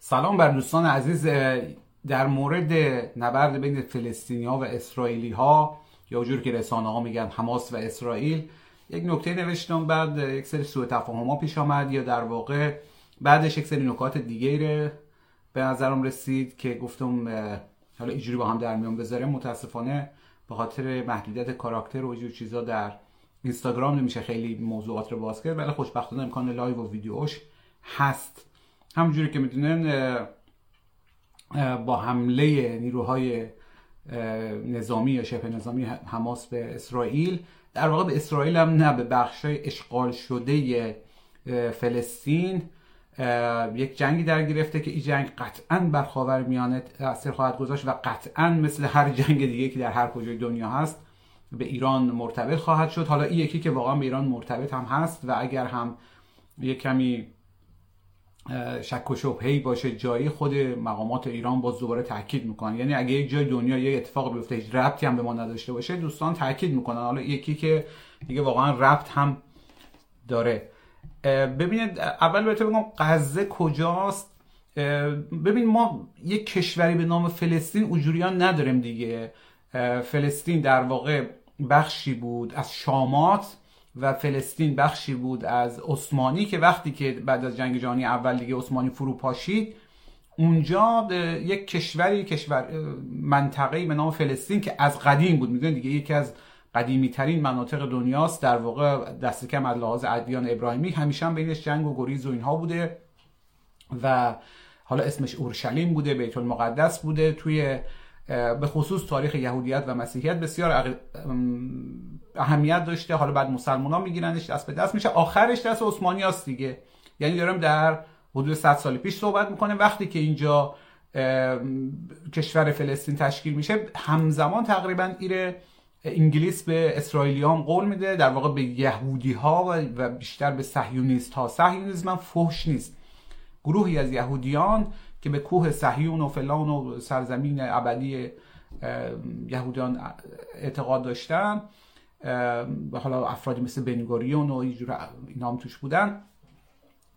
سلام بر دوستان عزیز در مورد نبرد بین فلسطینی ها و اسرائیلی ها یا جور که رسانه ها میگن حماس و اسرائیل یک نکته نوشتم بعد یک سری سوء تفاهم ها پیش آمد یا در واقع بعدش یک سری نکات دیگه به نظرم رسید که گفتم حالا اینجوری با هم در میان بذارم متاسفانه به خاطر محدودیت کاراکتر و اینجور چیزا در اینستاگرام نمیشه خیلی موضوعات رو باز کرد ولی خوشبختانه امکان live و ویدیوش هست. همونجوری که می‌دونن با حمله نیروهای نظامی یا شبه نظامی حماس به اسرائیل در واقع به اسرائیل هم نه به بخش اشغال شده فلسطین یک جنگی در گرفته که این جنگ قطعا بر خاور میانه تاثیر خواهد گذاشت و قطعا مثل هر جنگ دیگه که در هر کجای دنیا هست به ایران مرتبط خواهد شد. حالا این یکی که واقعا به ایران مرتبط هم هست و اگر هم یک کمی شک و شبهه‌ای باشه جایی خود مقامات ایران باز دوباره تاکید می‌کنن. یعنی اگه یک جای دنیا یه اتفاق بیفته هیچ ربطی هم به ما نداشته باشه دوستان تاکید می‌کنن. حالا یکی که دیگه واقعا ربط هم داره. ببینید اول بهتون بگم غزه کجاست؟ ببین ما یک کشوری به نام فلسطین اجوریان نداریم دیگه. فلسطین در واقع بخشی بود از شامات. و فلسطین بخشی بود از عثمانی که وقتی که بعد از جنگ جهانی اول دیگه عثمانی فرو پاشید اونجا یک کشوری کشور منطقه‌ای به نام فلسطین که از قدیم بود. می‌دونید دیگه یکی از قدیمی ترین مناطق دنیاست. در واقع دست کم از لحاظ ادیان ابراهیمی. همیشه هم بینش جنگ و گریز و اینها بوده و حالا اسمش اورشلیم بوده بیت المقدس بوده. توی به خصوص تاریخ یهودیت و مسیحیت بسیار اهمیت داشته. حالا بعد مسلمان ها میگیرنش دست به دست میشه. آخرش دست عثمانی هست دیگه. یعنی دارم در حدود 100 سال پیش صحبت می‌کنه وقتی که اینجا کشور فلسطین تشکیل میشه همزمان تقریبا ایره انگلیس به اسرائیلیان قول میده. در واقع به یهودی ها و بیشتر به صهیونیست ها صهیونیسم فحش نیست. گروهی از یهودیان که به کوه صهیون و فلان و سرزمین ابدی یهودیان اعتقاد داشتن حالا افرادی مثل بنگوریون و اینجور اینا هم توش بودن.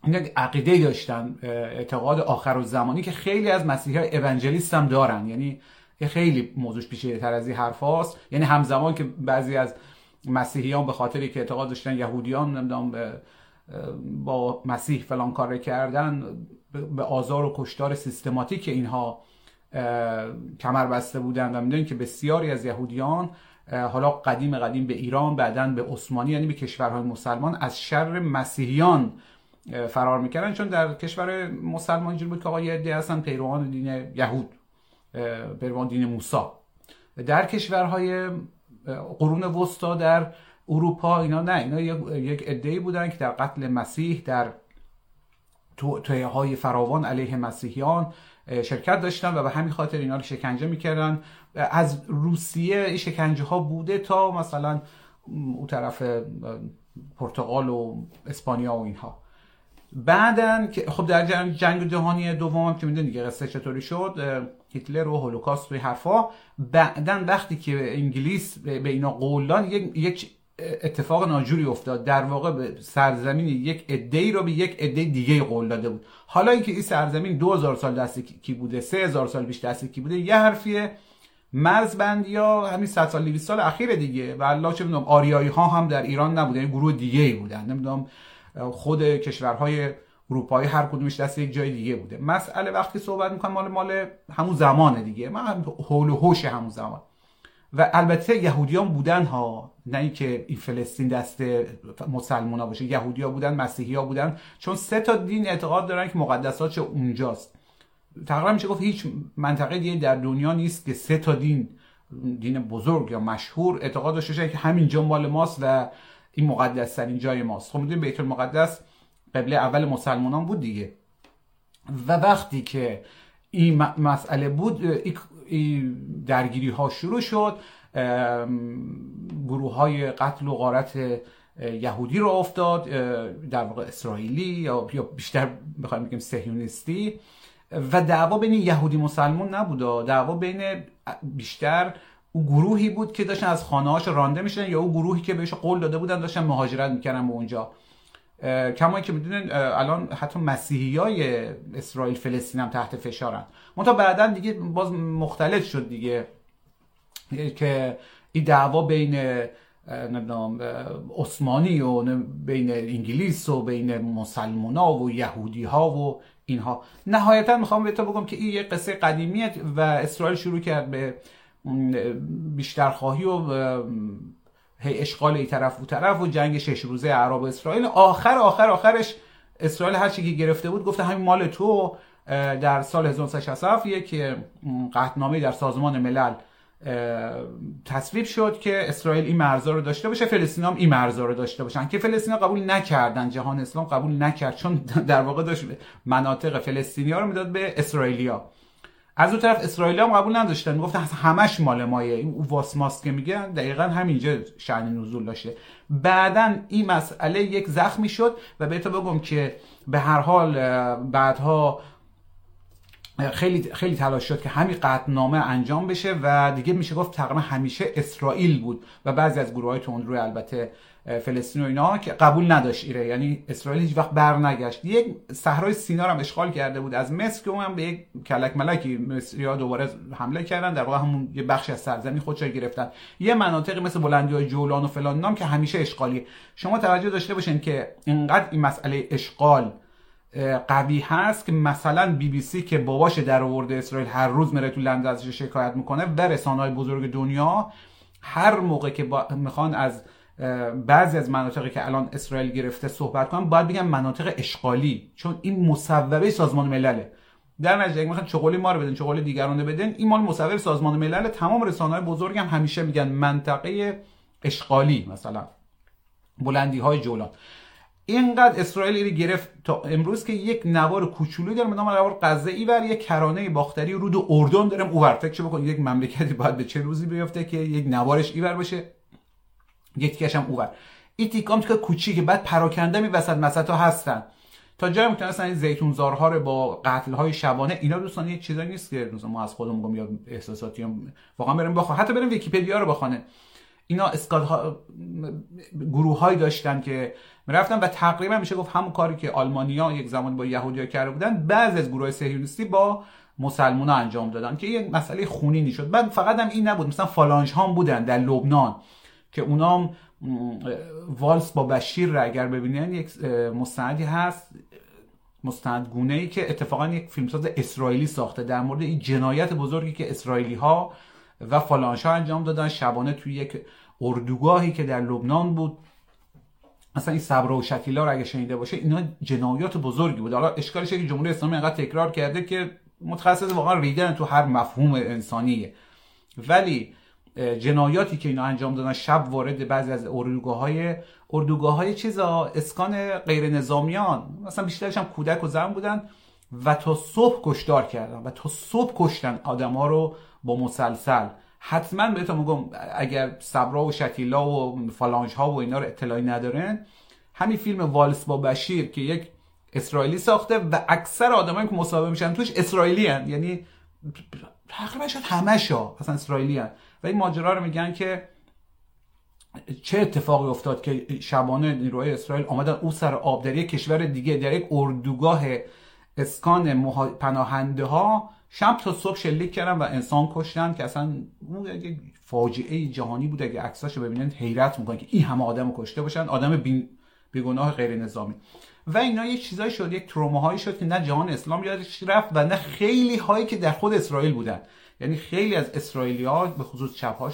این عقیده داشتن اعتقاد آخر و زمانی که خیلی از مسیحی اونجلیست هم دارن. یعنی خیلی موضوعش پیچیده تر از این حرف هاست. یعنی همزمان که بعضی از مسیحیان به خاطری که اعتقاد داشتن یهودیان نمی‌دونم با مسیح فلان کار کردن به آزار و کشتار سیستماتیک اینها کمر بسته بودن. و می‌دونید که بسیاری از یهودیان حالا قدیم قدیم به ایران بعدا به عثمانی یعنی به کشورهای مسلمان از شر مسیحیان فرار می‌کردن چون در کشور مسلمان اینجوری بود که آقا یه هستن پیروان دین یهود پیروان دین موسی. در کشورهای قرون وسطا در اروپا اینا نه اینا یک عده‌ای بودن که در قتل مسیح در تویه های فراوان علیه مسیحیان شرکت داشتن و به همین خاطر اینا رو شکنجه می‌کردن. از روسیه شکنجه ها بوده تا مثلا اون طرف پرتغال و اسپانیا و اینها. بعدن که خب در جنگ, جهانی دوم هم که می‌دونید دیگه قصه چطوری شد هیتلر و هولوکاست و حرفا. بعدا وقتی که انگلیس به اینا قول یک اتفاق ناجوری افتاد. در واقع به سرزمین یک ای رو به یک عده دیگه قول داده بود. حالا اینکه این سرزمین 2000 سال دست کی بوده 3000 سال پیش دست کی بوده یه حرفیه. مرزبندی ها همین 100 سال 200 سال اخیر دیگه و الله چه می‌دونم آریایی ها هم در ایران نبودن یعنی گروه دیگه ای بودن. نمی‌دونم خود کشورهای اروپایی هر کدومش دست یک جای دیگه بوده. مسئله وقتی صحبت می‌کنم مال مال همون زمانه دیگه. من حول و حوش همون زمان. و البته یهودیان بودن ها نه اینکه این فلسطین دست مسلمان ها باشه. یهودی ها بودن مسیحی ها بودن. چون سه تا دین اعتقاد دارن که مقدسات اونجاست. تقریبا میشه گفت هیچ منطقه دیگه در دنیا نیست که سه تا دین دین بزرگ یا مشهور اعتقاد داشته که همینجا مال ماست و این مقدس ترین جای ماست. خب می‌دونیم بیت المقدس قبله اول مسلمانان بود دیگه. و وقتی که این مسئله بود این درگیری ها شروع شد گروه های قتل و غارت یهودی رو افتاد در واقع اسرائیلی یا بیشتر بخوایم بگیم سهیونیستی و دعوا بین یهودی مسلمون نبود دعوا بین بیشتر او گروهی بود که داشتن از خانه هاش رانده میشن یا او گروهی که بهش قول داده بودن داشتن مهاجرت می‌کردن به اونجا. کما که می‌دونین الان حتی مسیحی های اسرائیل فلسطین هم تحت فشارن. منتها بعدا دیگه باز مختلف شد دیگه. که این دعوا بین نمی‌دونم عثمانی و بین انگلیس و بین مسلمان ها و یهودی ها و اینها. نهایتا می‌خوام به تو بگم که این یه قصه قدیمیه و اسرائیل شروع کرد به بیشتر خواهی و هی اشغال ای طرف و طرف و جنگ شش روزه عرب و اسرائیل. آخر آخر آخرش اسرائیل هر چی که گرفته بود گفته همین مال تو در سال 1967 یک قطنامه در سازمان ملل تصویب شد که اسرائیل این مرزا رو داشته باشه فلسطین هم این مرزا رو داشته باشن. که فلسطین قبول نکردن جهان اسلام قبول نکرد چون در واقع داشت مناطق فلسطینی ها رو می‌داد به اسرائیلیا. از اون طرف اسرائیل هم قبول نداشتن. می‌گفتن همش مال مایه. این واسماس که میگن دقیقا همینجا شأن نزول داشته. بعدا این مسئله یک زخمی شد و بهتو بگم که به هر حال بعدها خیلی خیلی تلاش شد که همین قطعنامه انجام بشه و دیگه میشه گفت تقریبا همیشه اسرائیل بود و بعضی از گروه های تندروی البته فلسطین و اینا که قبول نداشت ایره. یعنی اسرائیل هیچ وقت بر نگشت یک صحرای سینا هم اشغال کرده بود. از مصر که اونم به یک کلک ملکی مصری دوباره حمله کردن. در واقع همون یه بخش از سرزمین خودش گرفتن. یه مناطقی مثل بلندی های جولان و فلان نام که همیشه اشغالی شما توجه داشته باشین که اینقدر این مسئله اشغال قوی هست که مثلا بی بی سی که باباش در آورده اسرائیل هر روز میره تو لندن ازش شکایت می‌کنه و رسانه های بزرگ دنیا هر موقع که می‌خوان از بعضی از مناطقی که الان اسرائیل گرفته صحبت کنن باید بگم مناطق اشغالی چون این مصوبه سازمان ملله در نتیجه اگه چغولی ما رو بدن چغولی دیگران بدن این مال مصوبه سازمان ملل. تمام رسانه های بزرگ هم همیشه میگن منطقه اشغالی مثلا. بلندی های جولان. اینقدر اسرائیل رو گرفت تا امروز که یک نوار کوچولویی داره نام نوار غزه ایور یک کرانه باختری رود اردن دارم. اوور فکر بکن یک مملکتی باید به چه روزی بیفته که یک نوارش ایور باشه؟ یک تیکش هم اوور این تیکام که کوچیکه بعد پراکنده می وسط مسط ها هستن. تا جایی است این زیتون زارها رو با قتل های شبانه اینا دوستان یک چیزایی نیست که ما از خودمون میگم احساساتی هم واقعا بریم بخوام حتی بریم ویکی‌پدیا رو بخونه اینا اسکاد ها گروه داشتن که می‌رفتن و تقریبا میشه گفت همون کاری که آلمانیا یک زمان با یهودیا کرده بودن بعضی از گروه صهیونیستی با مسلمان ها انجام دادن که یک مسئله خونینی شد. بعد فقط هم این نبود مثلا فالانج ها بودن در لبنان که اونام والس با بشیر را اگر ببینن یک مستندی هست مستندگونه ای که اتفاقا یک فیلمساز اسرائیلی ساخته. در مورد این جنایت بزرگی که اسرائیلی ها و فالانش ها انجام دادن. شبانه توی یک اردوگاهی که در لبنان بود. مثلا این صبر و شکیلا رو اگه شنیده باشه اینا جنایات بزرگی بود. حالا اشکالش که جمهوری اسلامی انقدر تکرار کرده که متخصص واقعا ریدن تو هر مفهوم انسانیه. ولی جنایاتی که اینا انجام دادن شب وارد بعضی از اردوگاه های اردوگاه های چیزا اسکان غیر نظامیان. مثلا بیشترش هم کودک و زن بودن و تا صبح کشدار کردن و تا صبح کشتن آدم ها رو با مسلسل حتما بهتون میگم اگر صبرا و شکیلا و فالانج ها و اینا رو اطلاعی ندارن همین فیلم والس با بشیر که یک اسرائیلی ساخته و اکثر آدمایی که مصاحبه میشن توش اسرائیلی هن. یعنی تقریبا شاید همشا اصلا اسرائیلی هن. و این ماجرا رو میگن که چه اتفاقی افتاد که شبانه نیروهای اسرائیل آمدن او سر آب در کشور دیگه در یک اردوگاه اسکان پناهنده ها شب تا صبح شلیک کردن و انسان کشتن که اصلا اون یک فاجعه جهانی بود اگه عکساشو ببینن حیرت می‌کنن که این همه آدم کشته باشن آدم بی... غیر نظامی و اینا یک چیزایی شد یک تروماهایی شد که نه جهان اسلام یادش رفت و نه خیلی هایی که در خود اسرائیل بودن. یعنی خیلی از اسرائیلی ها به خصوص چپ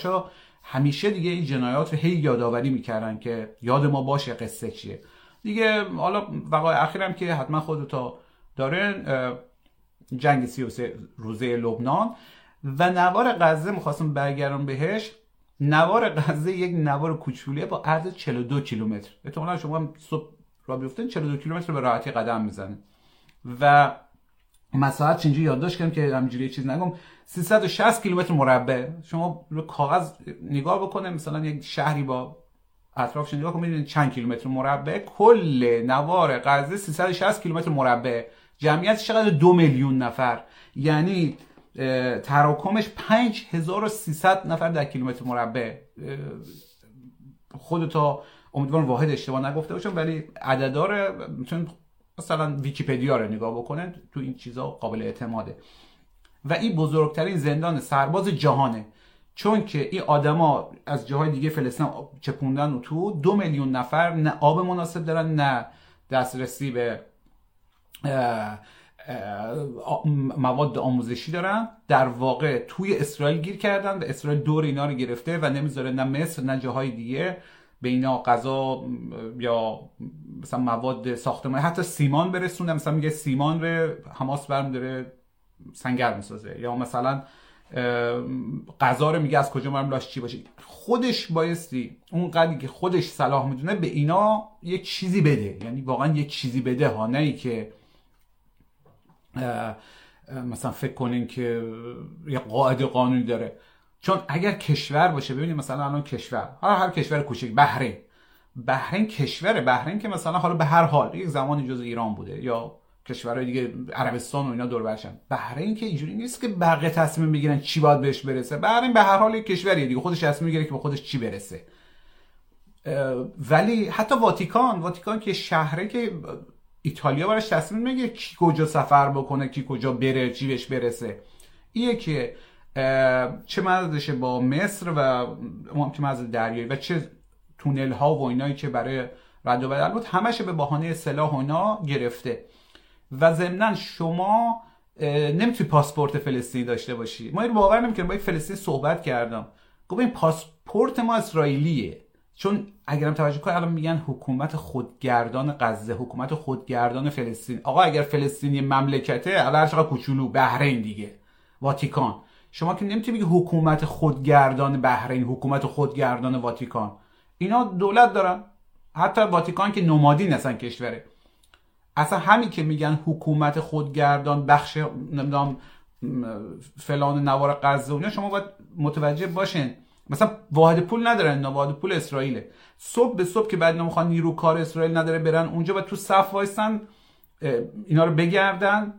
همیشه دیگه این جنایات رو هی یادآوری می‌کردن که یاد ما باشه قصه چیه. دیگه حالا وقایع اخیرم که حتما خودتا دارن جنگ 33 روزه لبنان. و نوار غزه می‌خواستم برگردم بهش. نوار غزه یک نوار کوچولیه با عرض 42 کیلومتر. احتمالاً شما صبح را بیفتن 42 کیلومتر به راحتی قدم می‌زنه. و مساحت چنجی یادداشت کردم که همینجوری چیز نگم. 360 کیلومتر مربع. شما رو کاغذ نگاه بکنه مثلا یک شهری با اطرافش نگاه کنید چند کیلومتر مربع. کل نوار غزه 360 کیلومتر مربع. جمعیت چقدر دو میلیون نفر؟ یعنی تراکمش 5300 نفر در کیلومتر مربع. خودتا امیدوارم واحد اشتباه نگفته باشم ولی عددار می‌تونید مثلا ویکیپدیا رو نگاه بکنن تو این چیزا قابل اعتماده. و این بزرگترین زندان سرباز جهانه. چون که این آدما از جاهای دیگه فلسطین چپوندن و تو دو میلیون نفر نه آب مناسب دارن نه دسترسی به مواد آموزشی دارن. در واقع توی اسرائیل گیر کردن و اسرائیل دور اینا رو گرفته و نمی‌ذاره نه مصر نه جاهای دیگه به اینا غذا یا مثلا مواد ساختمان حتی سیمان برسونه. مثلا میگه سیمان رو حماس برم داره سنگر می‌سازه. یا مثلا غذا رو میگه از کجا برم لاش چی باشه. خودش بایستی اون قدری که خودش صلاح می‌دونه به اینا یک چیزی بده. یعنی واقعا یک چیزی بده. ها نه ای که مثلا فکر کنین که یه قاعده قانونی داره. چون اگر کشور باشه ببینید مثلا الان کشور حالا هر کشور کوچک بحرین. بحرین کشوره. بحرین که مثلا حالا به هر حال یک زمانی جز ایران بوده یا کشورهای دیگه عربستان و اینا دور برشن. بحرین که اینجوری نیست که بقیه تصمیم بگیرن چی باید بهش برسه. بحرین به هر حال یک کشوریه دیگه. خودش تصمیم می‌گیره که به خودش چی برسه. ولی حتی واتیکان واتیکان که شهره که ایتالیا براش تصمیم می‌گیره کی کجا سفر بکنه کی کجا بره چی بهش برسه. ایه که چه مددشه با مصر و که مرز دریایی و چه تونل ها و اینایی که برای رد و بدل بود همشه به بهانه سلاح و اینا گرفته. و ضمنا شما نمی‌تونی پاسپورت فلسطینی داشته باشی. ما این باور نمی‌کنیم با فلسطین صحبت کردم. گفت این پاسپورت ما اسرائیلیه. چون اگرم توجه کنید الان میگن حکومت خودگردان غزه حکومت خودگردان فلسطین. آقا اگر فلسطینی مملکته الان چقدر کوچولو بحرین دیگه. واتیکان. شما که نمی‌تونی بگی حکومت خودگردان بحرین حکومت خودگردان واتیکان. اینا دولت دارن. حتی واتیکان که نمادین اصلا کشوره. اصلا همین که میگن حکومت خودگردان بخش نمی‌دونم فلان نوار غزه شما باید متوجه باشین. مثلا واحد پول ندارن نه واحد پول اسرائیله. صبح به صبح که بعد نمی‌خوان نیرو کار اسرائیل نداره برن اونجا و تو صف وایسن اینا رو بگردن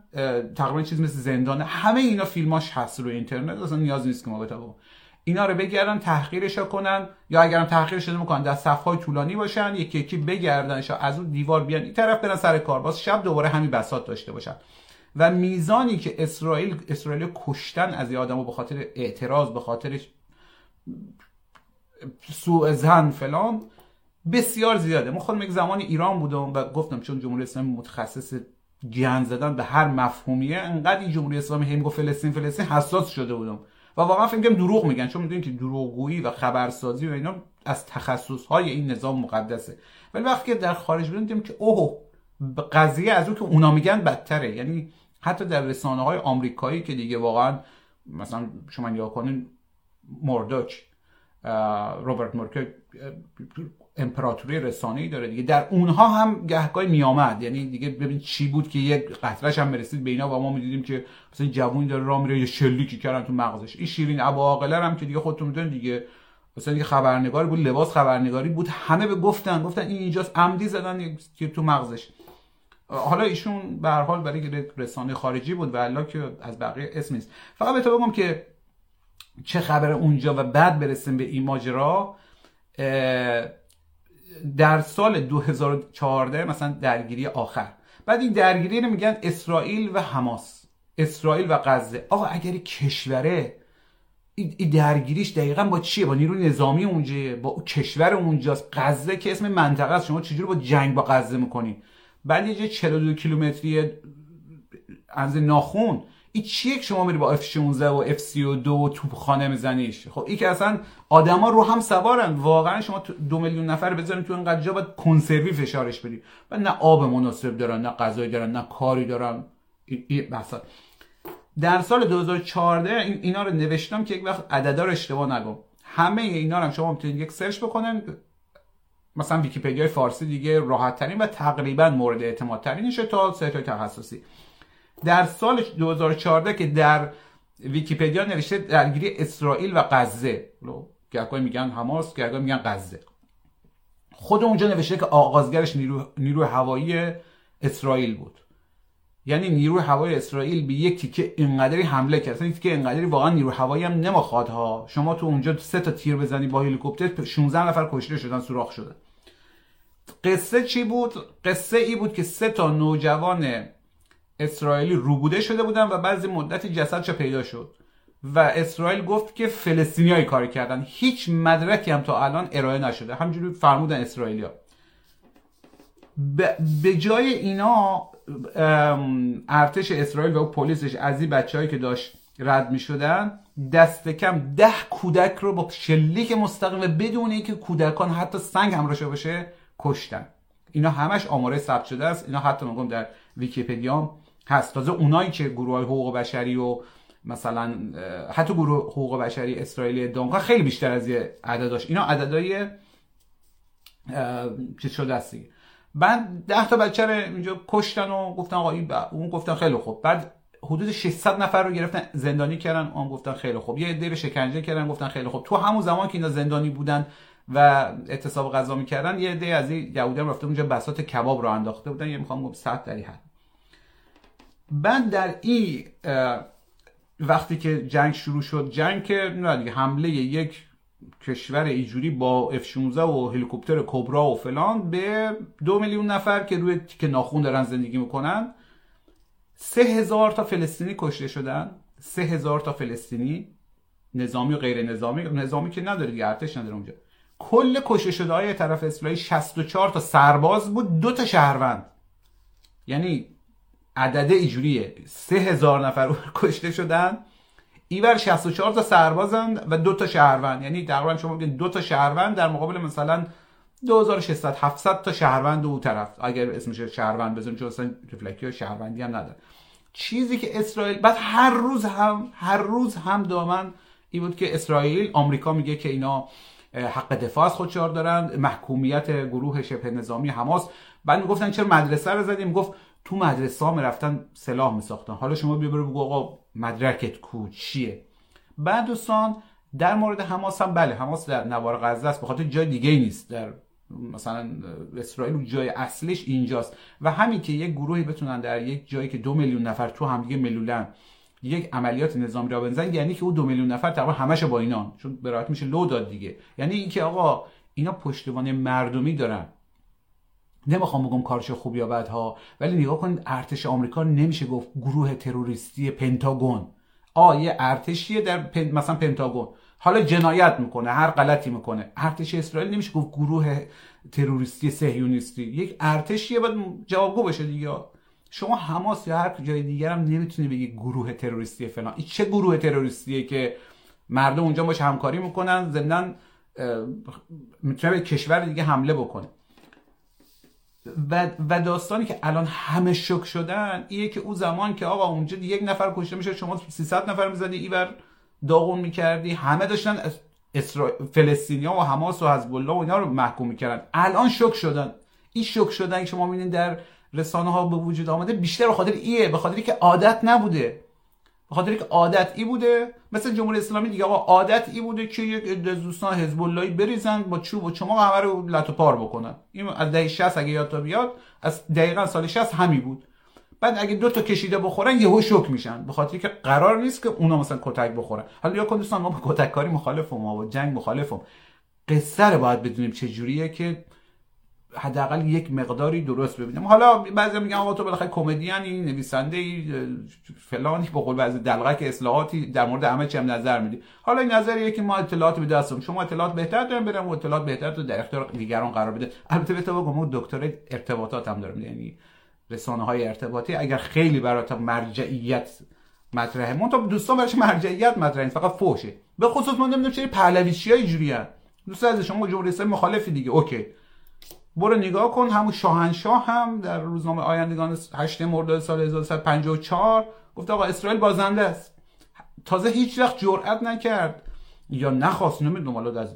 تقریبا چیز مثل زندانه همه اینا فیلماش هست روی اینترنت اصلا نیاز نیست که ما بتابیم اینا رو بگردن تحقیرش کنن. یا اگرم تحقیرش می‌کنن در صفهای طولانی باشن یکی یکی بگردنش از اون دیوار بیان. این طرف برن سر کار. باز شب دوباره همین بساط داشته باشن. و میزانی که اسرائیل اسرائیل کشتن از آدمو به خاطر اعتراض به خاطر سوء زن فلان بسیار زیاده. ما خودم یک زمانی ایران بودم و گفتم چون جمهوری اسلامی متخصص گند زدن به هر مفهومیه انقدر این جمهوری اسلامی هم گفت فلسطین فلسطین حساس شده بودم. و واقعا فکر کنم دروغ میگن چون می‌دونید که دروغگویی و خبرسازی و اینا از تخصص های این نظام مقدسه. ولی وقتی که در خارج بودیم دیدیم که اوه قضیه از اون که اونا میگن بدتره. یعنی حتی در رسانه های آمریکایی که دیگه واقعا مثلا شما نگاه کنین موردوچ روبرت مورکر امپراتوری رسانه‌ای داره دیگه. در اونها هم گهگاه میامد یعنی دیگه ببین چی بود که یک قطرش هم برسید به اینا و ما می‌دیدیم که مثلا جوونی داره راه میره یه شلیکی کردن تو مغزش. این شیرین ابا هم که دیگه خودتون می‌دونید دیگه مثلا دیگه خبرنگار بود لباس خبرنگاری بود همه به گفتن گفتن این اینجاست عمدی زدن که تو مغزش. حالا ایشون به هر حال برای رسانه خارجی بود و که از بقیه اسم نیست. فقط به تو بگم که چه خبر اونجا و بعد برسیم به این ماجرا در سال 2014 مثلا درگیری آخر. بعد این درگیری رو میگن اسرائیل و حماس. اسرائیل و غزه. آقا اگر کشوره این درگیریش دقیقا با چیه؟ با نیروی نظامی اونجا؟ با کشور اونجاست؟ غزه که اسم منطقه است. شما چجوری با جنگ با غزه می‌کنی؟ بعد یه 42 کیلومتری از ناخون. این چیه که شما میری با F16 و F32 و توپخانه میزنیش خب این که اصلا آدما رو هم سوارن. واقعا شما دو میلیون نفر بذارین تو اینقدر جا باید کنسروی فشارش بدی و نه آب مناسب دارن نه غذایی دارن نه کاری دارن. این در سال 2014 اینا رو نوشتم که یک وقت عددا رو اشتباه نگم همه اینا رو شما می‌تونید یک search بکنن. مثلا ویکیپدیا فارسی دیگه راحت ترین و تقریبا مورد اعتماد ترینشه تا سایت تخصصی. در سال 2014 که در ویکیپدیا نوشته درگیری اسرائیل و غزه. گهگاهی میگن حماس گهگاهی میگن غزه. خود اونجا نوشته که آغازگرش نیرو, نیرو هوایی اسرائیل بود. یعنی نیروی هوایی اسرائیل به یک تیکه اینقدری حمله کرد. که تیکه اینقدری واقعا نیروی هوایی هم نمی‌خواد ها. شما تو اونجا سه تا تیر بزنی با هلیکوپتر 16 نفر کشته شدن سوراخ شدن قصه چی بود؟ قصه ای بود که سه تا نوجوان اسرائیلی روبوده شده بودن و بعضی مدتی جسدش پیدا شد. و اسرائیل گفت که فلسطینیایی کار کردن. هیچ مدرکی هم تا الان ارائه نشده. همجوری فرمودن اسرائیلیا. به جای اینا ارتش اسرائیل و پلیسش از این بچههایی که داشت رد می شدن دست کم ده کودک رو با شلیک مستقیم بدون اینکه کودکان حتی سنگ همراهش باشه کشتن. اینا همش آماره ثبت شده است. اینا حتی میگم در ویکیپدیا هست. تازه اونایی که گروه های حقوق بشری و مثلا حتی گروه حقوق بشری اسرائیلی ادعا خیلی بیشتر از یه عدداش. اینا عددهای چیز شده است بعد ده تا بچه رو اینجا کشتن و گفتن آقا اون گفتن خیلی خوب. بعد حدود 600 نفر رو گرفتن زندانی کردن اون گفتن خیلی خوب. یه عده به شکنجه کردن گفتن خیلی خوب. تو همون زمان که اینا زندانی بودن و اعتصاب غذا می‌کردن یه عده از این یهودیان رفته اونجا بساط کباب رو انداخته بودن یه می‌خوام گفت 100 در حد بعد در این وقتی که جنگ شروع شد جنگ که دیگه حمله یک کشور ایجوری با F-16 و هلیکوپتر کبرا و فلان به دو میلیون نفر که روی که ناخون دارن زندگی می‌کنن. سه هزار تا فلسطینی کشته شدن. سه هزار تا فلسطینی نظامی و غیر نظامی. نظامی که نداره دیگه ارتش نداره اونجا. کل کشته شده های طرف اسرائیل 64 تا سرباز بود دو تا شهروند. یعنی عدده ایجوریه سه هزار نفر کشته شدن. ایور 64 تا سربازن و دو تا شهروند. یعنی تقریبا شما بگید دو تا شهروند در مقابل مثلا 2600 700 تا شهروند اون طرف. اگر اسمش شهروند بزنیم چون اصلا ریفلکتی شهروندی هم نداره چیزی که اسرائیل بعد هر روز هم هر روز هم دامن این بود که اسرائیل آمریکا میگه که اینا حق دفاع از خودشار دارن. محکومیت گروه شبه نظامی حماس. بعد می‌گفتن چرا مدرسه رو زدیم؟ گفت تو مدرسه ها می‌رفتن سلاح میساختن. حالا شما بیا برو بگو آقا مدرکت کو چیه بعد دوستان در مورد حماس هم بله حماس در نوار غزه است به خاطر جای دیگه نیست. در مثلا اسرائیل جای اصلیش اینجاست. و همین که یک گروهی بتونن در یک جایی که دو میلیون نفر تو همدیگه ملولن یک عملیات نظامی را بنزن یعنی که او دو میلیون نفر تقریبا همش با اینان چون به میشه لو داد دیگه. یعنی اینکه آقا اینا پشتوانه مردمی دارن. نمی‌خوام بگم کارش خوب یا بدها ولی نگاه کنید ارتش آمریکا نمیشه گفت گروه تروریستی پنتاگون. آ یه ارتشیه در مثلا پنتاگون. حالا جنایت می‌کنه هر غلطی می‌کنه. ارتش اسرائیل نمیشه گفت گروه تروریستی صهیونیستی. یک ارتشیه باید جوابگو بشه دیگه. شما حماس یا هر جای دیگر هم نمی‌تونی بگی گروه تروریستی فلان. این چه گروه تروریستیه که مردم اونجا باش همکاری می‌کنن ضمن می‌تونه به کشور دیگه حمله بکنه. و, و داستانی که الان همه شک شدن ایه که او زمان که آقا اونجا یک نفر کشته میشه شما 300 نفر می‌زدی ایور داغون می‌کردی. همه داشتن اسرا... فلسطینیا و حماس و حزب الله و اینا رو محکوم می‌کردن. الان شک شدن. این شک شدن که شما می‌بینید در رسانه ها به وجود آمده بیشتر به خاطر ایه به خاطر که عادت نبوده. به خاطر که عادت ای بوده مثل جمهوری اسلامی دیگه آقا عادت ای بوده که یک دوستان حزب اللهی بریزن با چوب و چماق همه رو لط پار بکنن. این از دهه 60 اگه یادتا بیاد از دقیقا سال 60 همی بود. بعد اگه دو تا کشیده بخورن یهو شوک میشن. به خاطر که قرار نیست که اونا مثلا کتک بخورن. حالا یا کن دوستان ما با کتک کاری مخالفم ما با جنگ مخالفم. قصه رو باید بدونیم چه جوریه که حداقل یک مقداری درست ببینیم حالا بعضی میگن آقا تو بالاخره کمدیانی نویسنده فلانی به قول بعضی دلغک اصلاحاتی در مورد همه چی هم نظر میدی. حالا این نظریه که ما اطلاعات به دستم شما اطلاعات بهتر دارم برم و اطلاعات بهتر تو در اختیار دیگران قرار بده. البته به تو بگم دکتر ارتباطات هم دارم یعنی رسانه های ارتباطی اگر خیلی برات مرجعیت مطرحه من تو دوستان براش مرجعیت مطرحه؟ فقط فوشه به خصوص من نمی‌دونم چه پهلویچی های جوریان دوست از شما جمهوری اسلامی مخالفی دیگه. اوکی. برو نگاه کن همون شاهنشاه هم در روزنامه آیندگان 8 مرداد سال 1354 گفت آقا اسرائیل بازنده است. تازه هیچ وقت جرئت نکرد. یا نخواست نمی‌دونم حالا از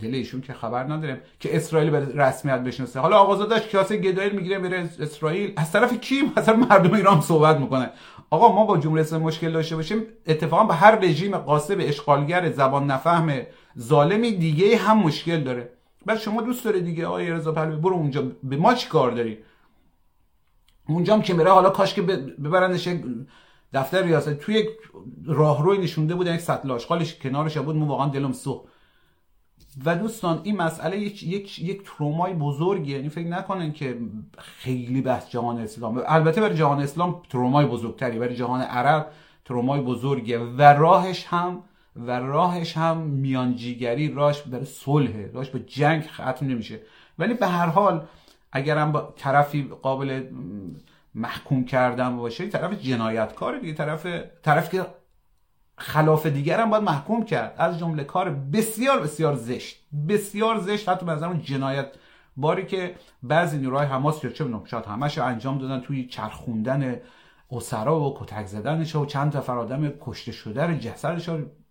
دل که خبر نداریم که اسرائیل به رسمیت بشناسه. حالا آقازادش کاسه گدایل می‌گیره میره اسرائیل. از طرف کی؟ از مردم ایران صحبت می‌کنه. آقا ما با جمهوری اسلامی مشکل داشته باشیم اتفاقا به هر رژیم قاسب اشغالگر زبان نفهم ظالمی دیگه هم مشکل داره. بعد شما دوست داره دیگه آقای رضا پهلوی برو اونجا به ما چی کار داری اونجا هم که میره حالا کاش که ببرندش دفتر ریاست. توی یک راهروی نشونده بود یک سطل آشغالش کنارش بود مو واقعا دلم سوخت. و دوستان این مسئله یک یک یک ترومای بزرگیه. یعنی فکر نکنن که خیلی بحث جهان اسلام. البته برای جهان اسلام ترومای بزرگتری. برای جهان عرب ترومای بزرگیه. و راهش هم و راهش هم میانجیگری راهش برای صلح راهش به جنگ ختم نمیشه. ولی به هر حال اگرم با طرفی قابل محکوم کردن باشه طرف جنایتکار دیگه طرف طرف که خلاف دیگر هم باید محکوم کرد. از جمله کار بسیار بسیار زشت. بسیار زشت حتی به جنایت باری که بعضی نیروهای حماس یا چه می‌دونم شاید همش انجام دادن توی چرخوندن اسرا و کتک زدنش و چند تا آدم کشته شده رو جسدش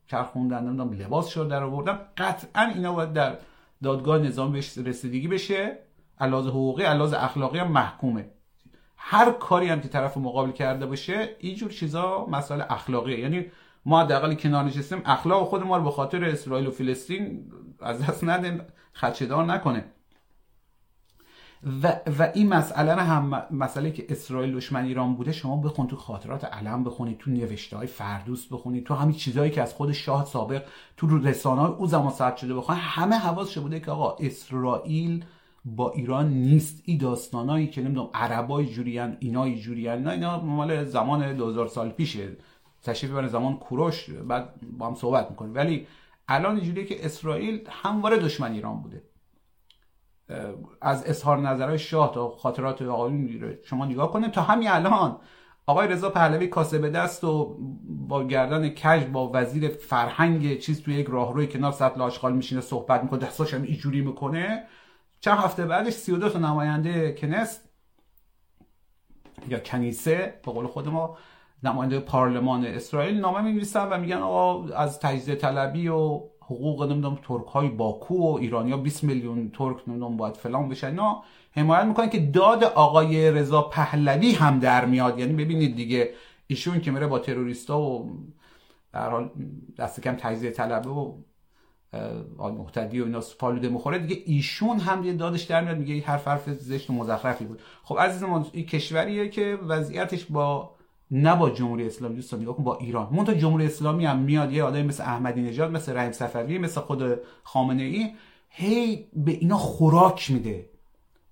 چرخوندن نمی‌دونم لباسش رو در آوردن قطعا اینا باید در دادگاه نظام بهش رسیدگی بشه. علاوه حقوقی علاوه اخلاقی هم محکومه. هر کاری هم که طرف مقابل کرده باشه اینجور چیزا مسئله اخلاقیه. یعنی ما حداقل کنار نشستیم اخلاق خود ما رو به خاطر اسرائیل و فلسطین از دست ندیم خدشه‌دار نکنه. و, و این مسئله رو هم مسئله که اسرائیل دشمن ایران بوده شما بخون تو خاطرات علم بخونید تو نوشته های فردوس بخونید تو همین چیزهایی که از خود شاه سابق تو رسانه های او زمان ثبت شده بخونید همه حواسش بوده که آقا اسرائیل با ایران نیست. این داستانایی که نمی‌دونم عربای جوریان اینای جوریان نه اینا مال زمان 2000 سال پیشه. تشریف ببرن زمان کوروش بعد با هم صحبت می‌کنیم. ولی الان اینجوریه که اسرائیل همواره دشمن ایران بوده. از اظهار نظرهای شاه تا خاطرات آقایون می‌گیره. شما نگاه کنید تا همین الان آقای رضا پهلوی کاسه به دست و با گردن کج با وزیر فرهنگ چیز توی یک راهروی کنار سطل آشغال میشینه صحبت می‌کنه دستاش هم اینجوری می‌کنه. چند هفته بعدش 32 تا نماینده کنست یا کنیسه به قول خود ما نماینده پارلمان اسرائیل نامه می‌نویسن و میگن آقا از تجزیه طلبی و حقوق نمی‌دونم ترک های باکو و ایرانیا 20 میلیون ترک نمی‌دونم باید فلان بشن اینا حمایت می‌کنن که داد آقای رضا پهلوی هم در میاد. یعنی ببینید دیگه ایشون که میره با تروریستا و در حال دست کم تجزیه طلبه و آل محتدی و اینا فالوده مخوره دیگه ایشون هم یه دادش در میاد میگه هر حرف زشت و مزخرفی بود. خب عزیز ما این کشوریه که وضعیتش با نه با جمهوری اسلامی دوستان نگاه کن با ایران. مون جمهوری اسلامی هم میاد یه آدمی مثل احمدی نژاد مثل رحیم صفوی مثل خود خامنه ای هی به اینا خوراک میده.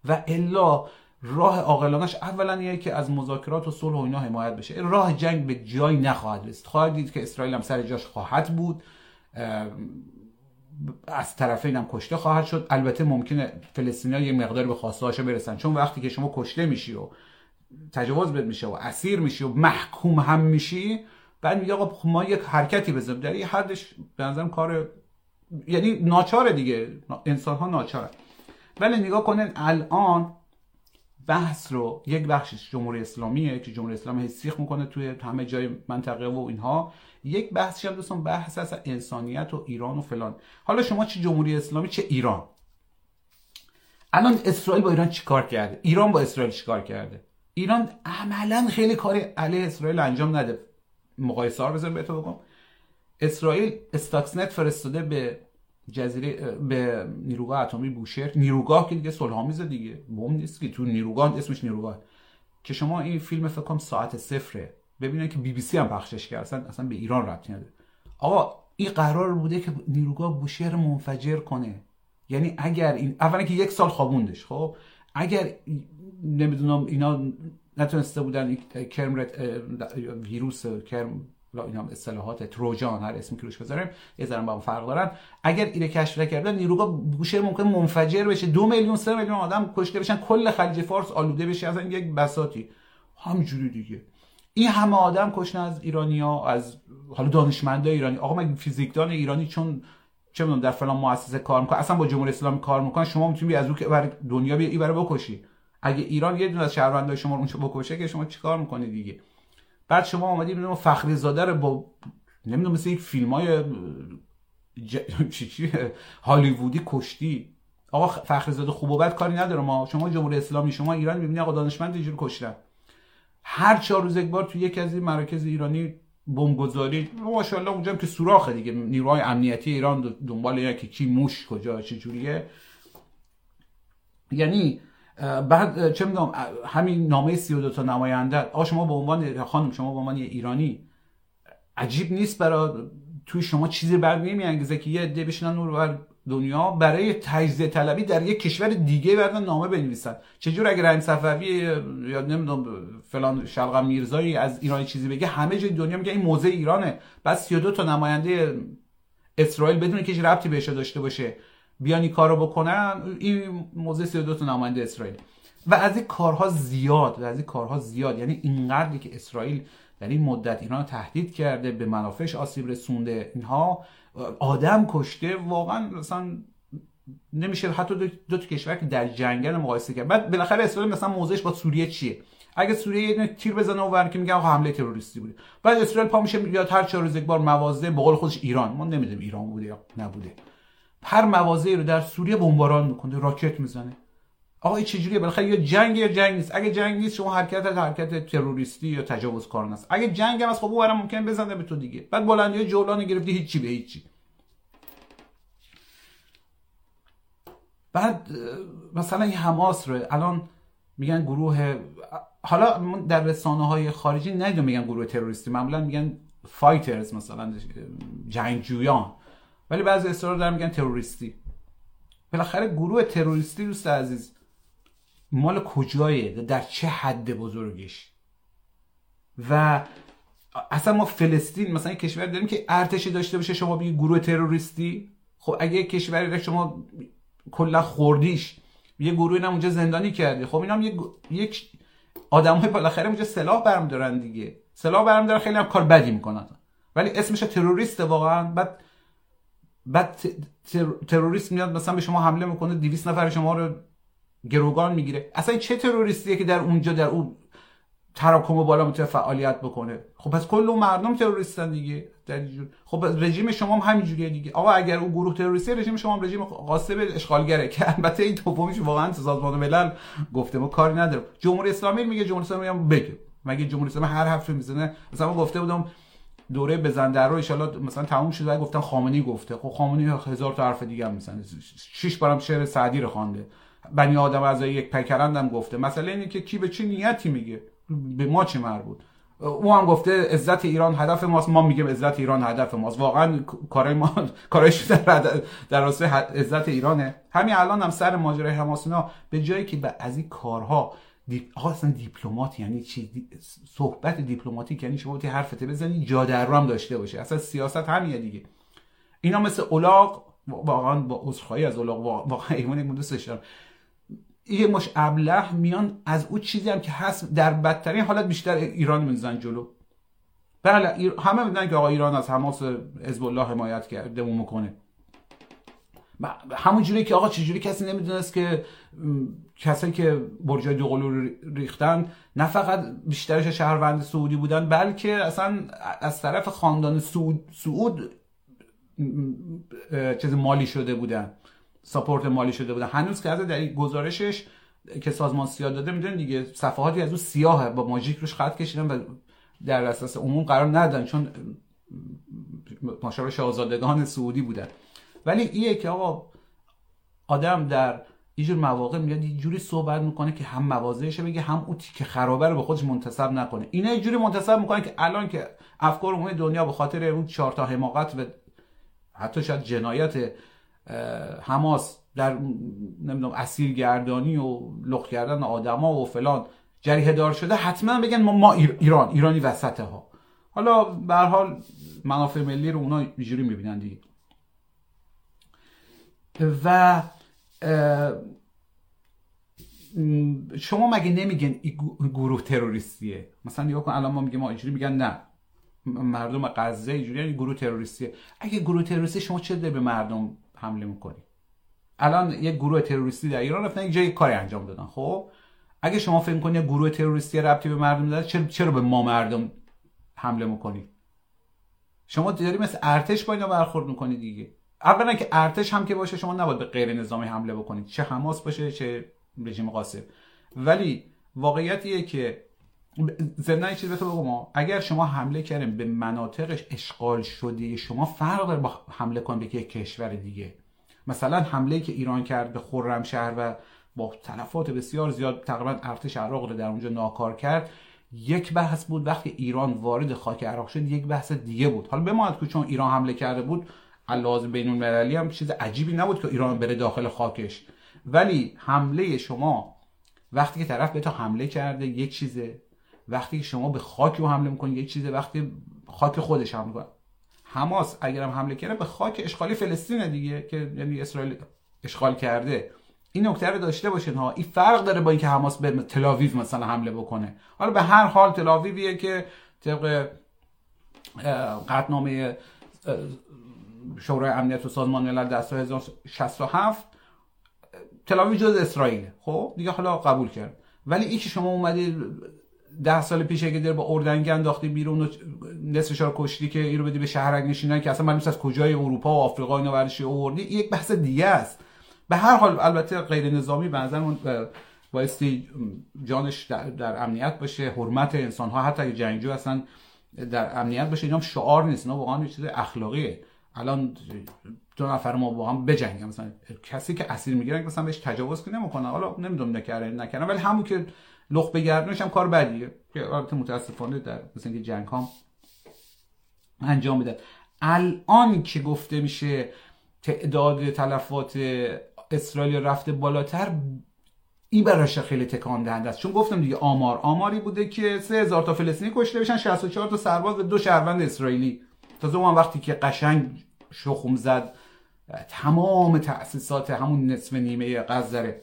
و الا راه عاقلانش اولا یه که از مذاکرات و صلح و اینا حمایت بشه. راه جنگ به جایی نخواهد رسید. خواهد دید که اسرائیل هم سر جاش خواهد بود. از طرفین هم کشته خواهد شد. البته ممکنه فلسطینیا یه مقدار به خواسته برسن. چون وقتی که شما کشته میشی و تجاوز بهت میشه و اسیر میشی و محکوم هم میشی. بعد میگه آقا خب ما یک حرکتی بزنیم در این حدش به نظرم کار یعنی ناچاره دیگه. انسان ها ناچاره. ولی نگاه کنین الان بحث رو یک بخشش جمهوری اسلامیه که جمهوری اسلامی سیخ می‌کنه توی همه جای منطقه و اینها. یک بحثی هم دوستان بحث از انسانیت و ایران و فلان. حالا شما چه جمهوری اسلامی چه ایران؟ الان اسرائیل با ایران چیکار کرده؟ ایران با اسرائیل چیکار کرده؟ ایران عملا خیلی کاری علیه اسرائیل انجام نده. مقایسه ها بذارم بهتون بگم. اسرائیل استاکسنت فرستاده به جزیره به نیروگاه اتمی بوشهر. نیروگاه که دیگه صلحآمیز دیگه. بم نیست که تو نیروگاه اسمش نیروگاه. که شما این فیلم فکر کنم ساعت صفره. ببینید که بی بی سی هم پخشش کرد اصلا, اصلا به ایران ربطی نداره. آقا این قرار بوده که نیروگاه بوشهر منفجر کنه. یعنی اگر این اولا که یک سال خوابوندش خب؟ اگر نمی‌دونم اینا نتونسته بودن کرم ویروس کرم اینا هم اصطلاحات تروجان هر اسمی که روش بذاریم یه ذره با هم فرق دارن. اگر اینو کشف نکردن نیروگاه گوشه ممکن منفجر بشه. دو میلیون سه میلیون آدم کشته بشن کل خلیج فارس آلوده بشه از یک بساتی همجوری دیگه. این همه آدم کشته از ایرانیا از حالا دانشمندای ایرانی. آقا مگه فیزیکدان ایرانی چون چه می‌دونم در فلان مؤسسه کار می‌کنه اصلا با جمهوری اسلامی کار می‌کنه شما می‌تونی از اون که دنیا بیا این بکشی. اگه ایران یه دونه از شهروندای شما رو بکشه که شما چیکار می‌کنید دیگه؟ بعد شما اومدید می‌دونم فخری زاده رو با نمی‌دونم مثل یک فیلم های ج... چی چی؟ هالیوودی کشتی. آقا فخری زاده خوب و بد کاری نداره. ما شما جمهوری اسلامی شما ایران می‌بینی آقا دانشمند اینجوری کشتن. هر چهار روز یک بار تو یک از این مراکز ایرانی بمبگذاری. ماشاءالله اونجا که سوراخه دیگه. نیروهای امنیتی ایران دنبال یکی کی موش کجا چه جوریه. یعنی بعد چه می‌دونم همین نامه 32 تا نماینده آ شما به عنوان خانم شما به عنوان ایرانی عجیب نیست برای توی شما چیزی بر نمیانگیزه که یه عده بشینن نور بر دنیا برای تجزیه طلبی در یک کشور دیگه بردن نامه بنویسن. چجور اگر رحیم صفوی یا نمی‌دونم فلان شلقم میرزایی از ایران چیزی بگه همه جای دنیا میگه این موزه ایرانه. بعد 32 تا نماینده اسرائیل بدون که ربطی بهش داشته باشه. بیان این کارو بکنن این موزه 32 تا نماینده اسرائیل. و از این کارها زیاد و از این کارها زیاد. یعنی اینقدری که اسرائیل در این مدت ایران تهدید کرده به منافعش آسیب رسونده اینها آدم کشته واقعا مثلا نمیشه حتی دو, دو تا کشور که در جنگل مقایسه کرد. بعد بالاخره اسرائیل مثلا موضعش با سوریه چیه؟ اگه سوریه یه تیر بزنه اونور که میگن حمله تروریستی بوده. بعد اسرائیل پا میشه میاد هر چهار روز یک بار مواضع به قول خودش ایران. ما نمی‌دونیم ایران بوده یا نبوده. هر مواضعی رو در سوریه بمباران می‌کنه راکت می‌زنه. آقا این چجوریه؟ بالاخره یا جنگ یا جنگ نیست. اگه جنگ نیست شما حرکت حرکت تروریستی یا تجاوزکارانه است اگه جنگ هم از خب اون ممکن بزنه به تو دیگه. بعد بلندی جولان گرفتی هیچی به هیچی. بعد مثلا این حماس رو الان میگن گروه حالا در رسانه های خارجی ندیدم میگن گروه تروریستی معمولا میگن فایترز مثلا جنگجویان. ولی بعضی اصرار دارن میگن تروریستی. بالاخره گروه تروریستی دوست عزیز مال کجایه؟ در چه حد بزرگش؟ و اصلا ما فلسطین مثلا یک کشور داریم که ارتشی داشته باشه شما بگی گروه تروریستی. خب اگه کشوری شما کلا خوردیش. یه گروهی هم اونجا زندانی کردی. خب اینا هم یک یک آدمای بالاخره اونجا سلاح برم دارن دیگه. سلاح برم دارن خیلی هم کار بدی می‌کنن. ولی اسمش تروریست واقعا. بعد بعد تروریست میاد مثلا به شما حمله می‌کنه 200 نفر شما رو گروگان می‌گیره. اصلا چه تروریستیه که در اونجا در اون تراکم بالا می‌تونه فعالیت بکنه؟ خب پس کل اون مردم تروریستن دیگه در خب رژیم شما هم همینجوریه دیگه. آقا اگر اون گروه تروریستی رژیم شما هم رژیم قاسب اشغالگره که البته این دومیش واقعا سازمان ملل گفته ما کاری نداره جمهوری اسلامی میگه جمهوری اسلامی هم بگه مگه جمهوری اسلامی هر حرفی می‌زنه؟ مثلا گفته بودم دوره بزن رو ان مثلا تموم شد و گفتن خامنه‌ای گفته. خب خامنه‌ای هزار تا حرف دیگه هم می‌زنه. شش بارم شعر سعدی رو خوانده. بنی آدم از یک پیکرندم گفته. مثلا اینه که کی به چه نیتی میگه؟ به ما چه مربوط؟ او هم گفته عزت ایران هدف ماست. ما میگیم عزت ایران هدف ماست. واقعا کارای ما کارش در در عزت ایرانه. همین الان هم سر ماجرای حماس به جایی که از این کارها دی... آقا اصلا دیپلمات یعنی چی؟ صحبت دیپلماتیک یعنی شما حرفت بزنی جا در هم داشته باشه. اصلا سیاست همینه دیگه. اینا مثل اولاغ واقعا با عذرخواهی از اولاغ واقعا ایمان دوستش دارم یه مش ابله میان از او چیزی هم که هست در بدترین حالت بیشتر ایران میزن جلو. بله همه می‌دونن که آقا ایران از حماس حزب الله حمایت کرده و می‌کنه. همون جوری که آقا چجوری کسی نمی‌دونست که کسایی که برجای دوقلو ریختن نه فقط بیشترش شهروند سعودی بودن بلکه اصلا از طرف خاندان سعود, سعود چیز مالی شده بودن ساپورت مالی شده بودن. هنوز که در این گزارشش که سازمان سیاه داده می‌دونن دیگه صفحاتی از اون سیاهه. با ماژیک روش خط کشیدن و در اساس عموم قرار ندادن چون ماشاءالله شاهزادگان سعودی بودن. ولی ایه که آقا آدم در اینجور مواقع میاد یه جوری صحبت می‌کنه که هم موازهش بگه هم اون که خرابه رو به خودش منتصب نکنه. اینا یه جوری منتصب می‌کنه که الان که افکار عمومی دنیا به خاطر اون چهار تا حماقت و حتی شاید جنایت حماس در نمی‌دونم اسیرگردانی و لخ کردن آدما و فلان جریه دار شده حتما بگن ما, ما ایران ایرانی وسطه ها حالا به حال منافع ملی رو اونا اینجوری می‌بینن دیگه. و شما مگه نمیگن این گروه تروریستیه؟ مثلا نگاه کن الان ما میگیم ما اینجوری میگن نه. مردم غزه اینجوری یعنی گروه تروریستیه. اگه گروه تروریستی شما چه به مردم حمله می‌کنی؟ الان یک گروه تروریستی در ایران رفتن یک جای کاری انجام دادن. خب؟ اگه شما فکر کنید گروه تروریستی ربطی به مردم داره چرا چرا به ما مردم حمله می‌کنی؟ شما داری مثل ارتش با اینا برخورد می‌کنی دیگه. اولا که ارتش هم که باشه شما نباید به غیر نظامی حمله بکنید. چه حماس باشه چه رژیم قاسم ولی واقعیتیه که ضمن چیز بهتون بگم اگر شما حمله کردین به مناطقش اشغال شده شما فرق داره با حمله کنید به یک کشور دیگه. مثلا حمله که ایران کرد به خرمشهر و با تلفات بسیار زیاد تقریبا ارتش عراق رو در اونجا ناکار کرد یک بحث بود. وقتی ایران وارد خاک عراق شد یک بحث دیگه بود. حالا بماند که چون ایران حمله کرده بود لحاظ بین المللی هم چیز عجیبی نبود که ایران بره داخل خاکش. ولی حمله شما وقتی که طرف به تو حمله کرده یک چیزه. وقتی که شما به خاک رو حمله می‌کنید یک چیزه. وقتی خاک خودش حمله کنه حماس اگرم حمله کرده به خاک اشغالی فلسطین دیگه که یعنی اسرائیل اشغال کرده. این نکته رو داشته باشین ها. این فرق داره با اینکه حماس به تلاویو مثلا حمله بکنه. حالا به هر حال تلاویویه که طبق قطنامه شورای امنیت و سازمان ملل در سال 1967 تلاویو جز اسرائیل. خب دیگه حالا قبول کرد. ولی این که شما اومدید ده سال پیش اگه در با اردنگی انداختی بیرون و نصفش رو کشتی که این رو بدی به شهرک نشینن که اصلا معلوم از کجای اروپا و آفریقا اینو ورشی آوردی یک بحث دیگه است. به هر حال البته غیر نظامی به نظرمون بایستی جانش در, امنیت باشه حرمت انسان ها حتی جنگجو هستن در امنیت باشه اینا شعار نیست اینا واقعا چیز اخلاقیه. الان دو نفر ما با هم بجنگن. مثلا کسی که اسیر می‌گیرن مثلا بهش تجاوز که نمی‌کنه. حالا نمی‌دونم نکرده نکردن. ولی همون که لخ بگردنش هم کار بدیه. البته متاسفانه در مثلا جنگ ها انجام میده الان که گفته میشه تعداد تلفات اسرائیل رفته بالاتر این براش خیلی تکان دهنده است. چون گفتم دیگه آمار آماری بوده که 3000 تا فلسطینی کشته بشن 64 تا سرباز و دو شهروند اسرائیلی. تازه اون وقتی که قشنگ شخم زد تمام تأسیسات همون نصف نیمه غزه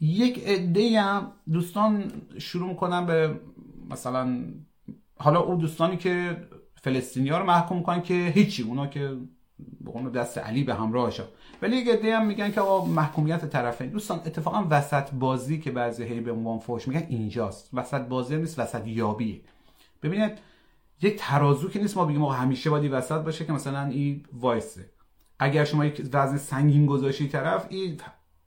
یک عده هم دوستان شروع می‌کنن به مثلا حالا اون دوستانی که فلسطینی ها رو محکوم کنن که هیچی اونا که به دست علی به همراه شد ولی یک عده هم میگن که آقا محکومیت طرفین. دوستان اتفاقا وسط بازی که بعضی هی به عنوان فوش میگن اینجاست. وسط بازی نیست وسط یابیه ببینید یک ترازو که نیست ما بگیم آقا همیشه باید وسط باشه که مثلا این وایسه. اگر شما یک وزن سنگین گذاشتی طرف این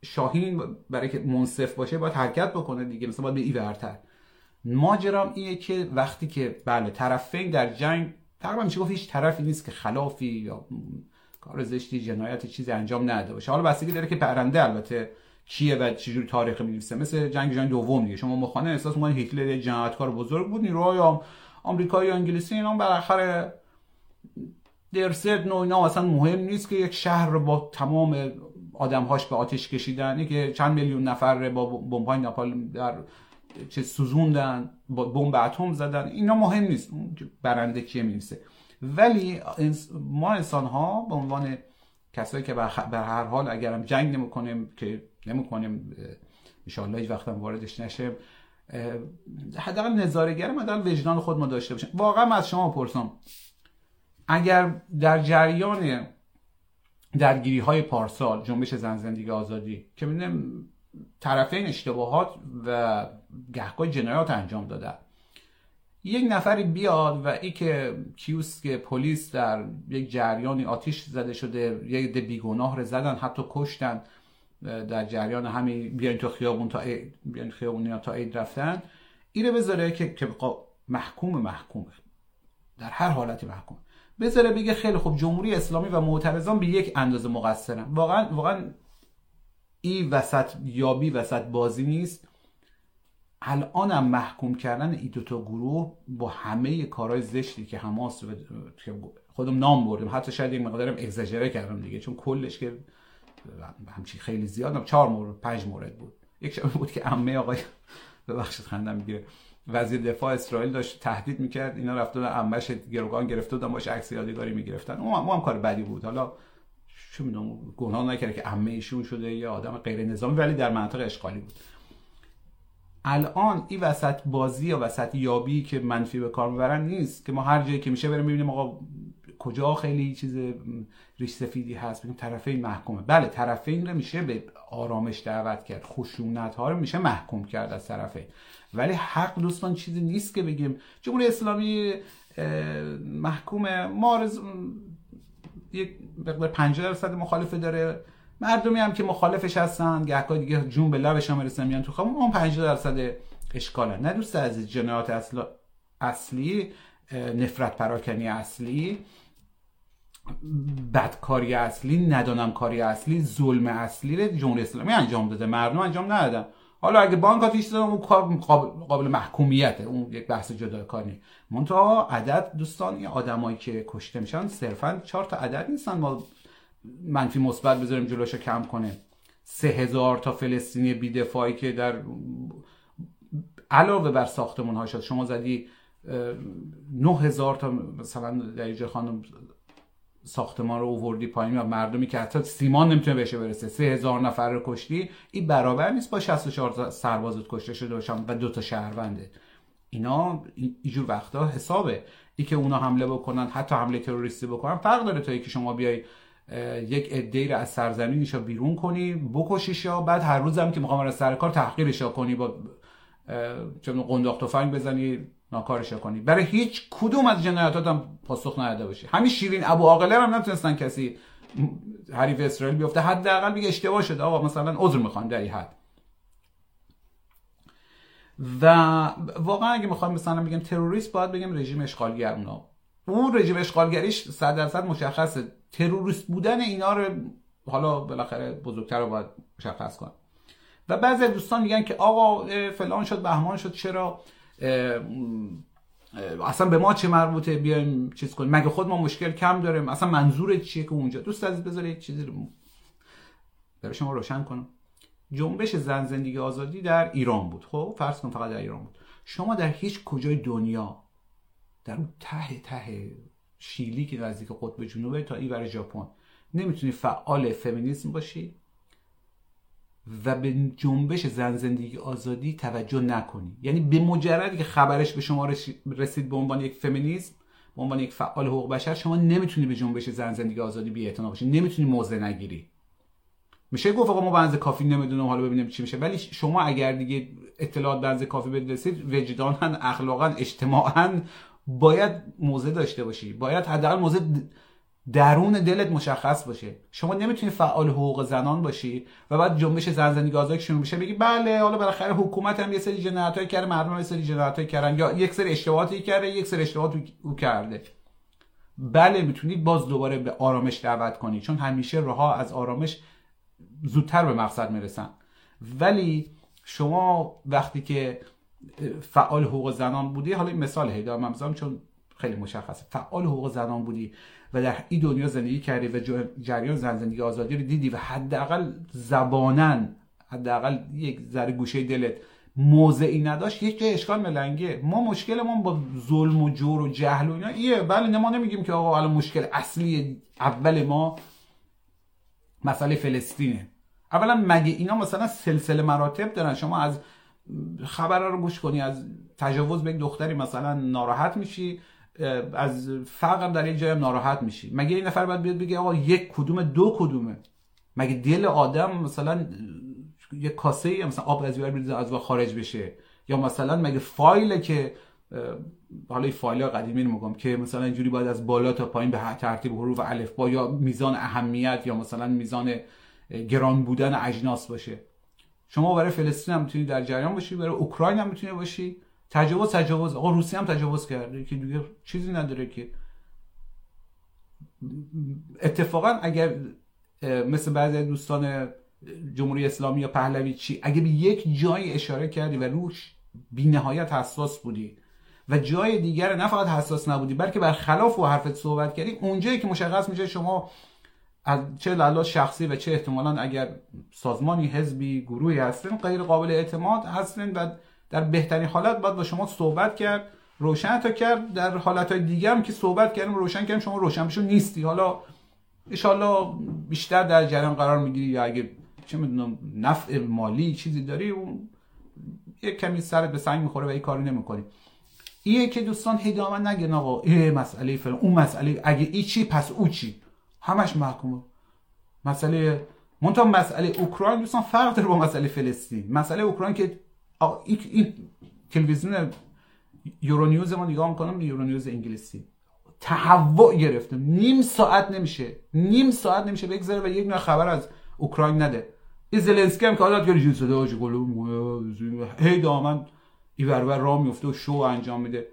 شاهین برای که منصف باشه باید حرکت بکنه دیگه مثلا باید به ای ورتر ماجرام اینه که وقتی که بله طرفین در جنگ تقریبا میشه گفت هیچ طرفی نیست که خلافی یا کار زشتی جنایت چیزی انجام نده باشه. حالا بستگی داره که پرنده البته کیه و چجور تاریخ می‌نویسه؟ مثل جنگ جهانی دوم دیگه. شما مخانه احساس می‌کنید هیتلر جنایتکار بزرگ بود نیروهای آمریکایی و انگلیسی اینا بالاخره درصد نو اینا اصلا مهم نیست که یک شهر رو با تمام آدمهاش به آتش کشیدن. که چند میلیون نفر با بمب‌های ناپال در چه سوزوندن با بمب اتم زدن اینا مهم نیست. برنده کیه می‌رسه ولی ما انسان ها به عنوان کسایی که به هر حال اگرم جنگ نمی‌کنیم که نمی‌کنیم ان هیچ وقت واردش نشه حداقل نظارهگر در وجدان خود ما داشته باشیم. واقعا از شما پرسم اگر در جریان درگیری های پارسال جنبش زن زندگی آزادی که می‌دونم طرفین اشتباهات و گهگاه جنایات انجام دادن یک نفری بیاد و ای که کیوس که پلیس در یک جریانی آتیش زده شده یک ده بیگناه رو زدن حتی کشتن در جریان همین بیاین تو خیابون تا اید بیاین خیابون تا اید رفتن. اینو بذاره که که محکوم محکومه در هر حالتی محکوم. بذاره بگه خیلی خوب جمهوری اسلامی و معترضان به یک اندازه مقصرن. واقعا واقعا این وسط یابی وسط بازی نیست. الانم محکوم کردن ای دوتا گروه با همه کارهای زشتی که حماس خودم نام بردیم حتی شاید یک مقدارم اگزاجره کردم دیگه چون کلش که همچی خیلی زیاد چهار مورد پنج مورد بود. یک شبه بود که عمه آقای ببخشید خندم می‌گیره وزیر دفاع اسرائیل داشت تهدید می‌کرد. اینا رفته بودن عمش گروگان گرفته بودن باش عکس یادگاری می‌گرفتن. اون هم کار بدی بود. حالا چه می‌دونم گناه نکرده که عمه ایشون شده یا آدم غیر نظامی ولی در منطقه اشغالی بود. الان این وسط بازی یا وسط یابی که منفی به کار می‌برن نیست که ما هر جایی که میشه بریم ببینیم آقا کجا خیلی چیز ریش سفیدی هست؟ ببینیم طرفین محکومه. بله طرفین رو میشه به آرامش دعوت کرد. خشونت ها رو میشه محکوم کرد از طرفین ولی حق دوستان چیزی نیست که بگیم. جمهوری اسلامی محکومه؟ ما یک مقدار 50 درصد مخالفه داره. مردمی هم که مخالفش هستن گهگاه دیگه جون به لبشان می‌رسن میان تو خیابون اون 50 درصد اشکاله. نه دوست عزیز جنایات اصل... اصلی نفرت پراکنی اصلی. بدکاری اصلی ندانم کاری اصلی ظلم اصلی رو جمهوری اسلامی انجام داده. مردم انجام ندادن. حالا اگه بانک آتیش زدن اون کار قابل محکومیته. اون یک بحث جداگانه منتها عدد دوستان این آدمایی که کشته میشن صرفا چهار تا عدد نیستن. ما منفی مثبت بذاریم جلوشو کم کنه. سه هزار تا فلسطینی بیدفاعی که در علاوه بر ساختمون ها شد شما زدی نه هزار تا مثلا در خانم ساختمان رو اووردی پایین و مردمی که حتی سیمان نمی‌تونه بهش برسه. سه هزار نفر رو کشتی. این برابر نیست با 64 سربازت کشته شده باشن و دو تا شهرونده. اینا اینجور وقتا حسابه. ای که اونا حمله بکنن حتی حمله تروریستی بکنن فرق داره تا که شما بیای یک عده‌ای رو از سرزمینش بیرون کنی بکشیش یا بعد هر روزم که می‌خوام از سر کار کنی با چون قنداق تفنگ بزنی ناکارش کنی. برای هیچ کدوم از جنایاتات هم پاسخ نداده باشی. همین شیرین ابو عاقله هم نتونستن کسی حریف اسرائیل بیفته. حداقل میگه اشتباه شده. آقا مثلا عذر می‌خوان در حد. و واقعا اگه می‌خوایم مثلا بگم تروریست باید بگم رژیم اشغالگر اونا. اون رژیم اشغالگریش صد درصد مشخصه. تروریست بودن اینا رو حالا بالاخره بزرگتر رو باید مشخص کن. و بعضی دوستان میگن که آقا فلان شد بهمان شد. چرا؟ اصلا به ما چه مربوطه بیایم چیز کنیم؟ مگه خود ما مشکل کم داریم؟ اصلا منظور چیه که اونجا؟ دوست عزیز بذاره یک چیزی رو برای شما روشن کنم. جنبش زن زندگی آزادی در ایران بود. خب فرض کن فقط در ایران بود. شما در هیچ کجای دنیا در اون ته ته شیلی که نزدیک قطب جنوبه تا ای برای ژاپن نمی‌تونی فعال فمینیسم باشی؟ و به جنبش زن زندگی آزادی توجه نکنی. یعنی به مجردی که خبرش به شما رسید به عنوان یک فمینیسم به عنوان یک فعال حقوق بشر شما نمی‌تونی به جنبش زن زندگی آزادی بی باشی. نمی‌تونی موضع نگیری. میشه گفت آقا ما بنز کافی نمی‌دونم حالا ببینیم چی میشه. ولی شما اگر دیگه اطلاعات بنز کافی برسید وجدانا اخلاقا اجتماعا باید موضع داشته باشی. باید حداقل موضع درون دلت مشخص باشه. شما نمی‌تونی فعال حقوق زنان باشی و بعد جنبش زن زندگی آزادی شروع میشه بگی بله حالا بالاخره حکومت هم یه سری جنایتایی کرده مردم یه سری جنایتایی کردن. یا یک سری اشتباهاتی کرده یک سری اشتباهات او کرده. بله می‌تونی باز دوباره به آرامش دعوت کنی. چون همیشه راه از آرامش زودتر به مقصد می‌رسن. ولی شما وقتی که فعال حقوق زنان بودی حالا این مثال ممزام چون خیلی مشخصه. فعال حقوق زنان بودی. و در این دنیا زندگی کردی و جریان زن زندگی آزادی رو دیدی و حداقل زبانن حداقل یک ذره گوشه دلت موضعی نداشت یک جای اشکال ملنگه. ما مشکلمون با ظلم و جور و جهل و اینا ایه. بله ما نمیگیم که آقا الان مشکل اصلی اول ما مسئله فلسطینه. اولا مگه اینا مثلا سلسله مراتب دارن؟ شما از خبر رو گوش کنی از تجاوز به یک دختری مثلا ناراحت میشی از فقر در یک جایم ناراحت میشی. مگه این نفر باید بیاد بگه آقا یک کدوم دو کدومه؟ مگه دل آدم مثلا یه کاسه ای مثلا آب از بیار از خارج بشه؟ یا مثلا مگه فایل که حالا این فایل قدیمی میگم که مثلا اینجوری باید از بالا تا پایین به ترتیب حروف الف با یا میزان اهمیت یا مثلا میزان گران بودن اجناس باشه. شما برای فلسطین هم می‌تونی در جریان باشی برای اوکراین هم می‌تونی باشی. تجاوز تجاوز. آقا روسیه هم تجاوز کرده که دیگه چیزی نداره که. اتفاقا اگر مثل بعضی دوستان جمهوری اسلامی یا پهلوی چی اگه به یک جایی اشاره کردی و روش بی نهایت حساس بودی و جای دیگر نه فقط حساس نبودی بلکه بر خلاف و حرفت صحبت کردی اونجایی که مشخص میشه شما از چه لحاظ شخصی و چه احتمالا اگر سازمانی حزبی گروهی هستن غیر قابل اعتماد هستن و در بهترین حالت باید با شما صحبت کرد. روشن تا کرد. در حالت های دیگه هم که صحبت کردیم روشن کردیم. شما روشن بشون نیستی. حالا انشالله بیشتر در جریان قرار می‌گیری یا اگه چه می‌دونم نفع مالی چیزی داری اون یک کمی سرت به سنگ می‌خوره و این کاری نمی‌کنی. ایه که دوستان هدامه نگن آقا ای مسئله فلان اون مسئله اگه ای چی پس او چی؟ همش محکومه مسئله منتها مسئله اوکراین دوستان فرق داره با مسئله فلسطین. مسئله اوکراین که این, این تلویزیون یورونیوز ما نگاه می‌کنم یورونیوز انگلیسی. تهوع گرفته. نیم ساعت نمیشه. نیم ساعت نمیشه بگذره و یک نوع خبر از اوکراین نده. این زلنسکی هم که حالات گری جون صدا هی دامن ای بربر راه میفته و شو انجام میده.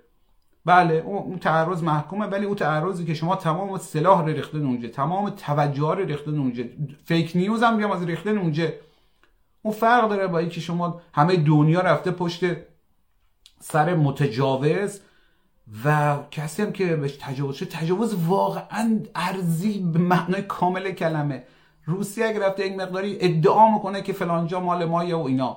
بله اون تعرض محکومه ولی اون تعرضی که شما تمام سلاح رو ریختن اونجا تمام توجه رو ریختن اونجا فیک نیوز هم بیام از ریختن اونجا اون فرق داره با اینکه شما همه دنیا رفته پشت سر متجاوز و کسی هم که بهش تجاوز شد تجاوز واقعا ارزی به معنای کامل کلمه. روسیه اگر رفته یک مقداری ادعا می‌کنه که فلانجا مال مایه و اینا.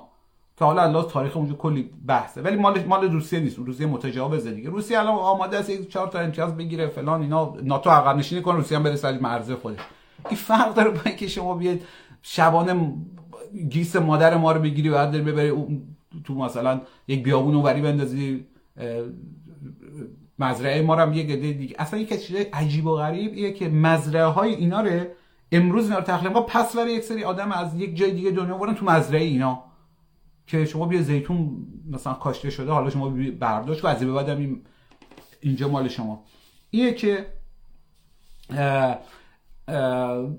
که حالا الله تاریخ اونجا کلی بحثه. ولی مال مال روسیه نیست. روسیه متجاوزه دیگه. روسیه الان آماده است یک چهار تا امتیاز بگیره فلان اینا. ناتو عقب نشینی کنه روسیه هم برسه از مرزه خودش. این فرق داره با اینکه شما بیاید شبانه گیس مادر ما رو بگیری و بعد ببری تو مثلا یک بیابون اونوری بندازی مزرعه ما رو هم یه گده دیگه. اصلا یک چیز عجیب و غریب ایه که مزرعه های اینا رو امروز اینا رو تخلیه پس برای یک سری آدم از یک جای دیگه دنیا برن تو مزرعه اینا. که شما بیا زیتون مثلا کاشته شده حالا شما برداشت و از بعد این اینجا مال شما. اینه که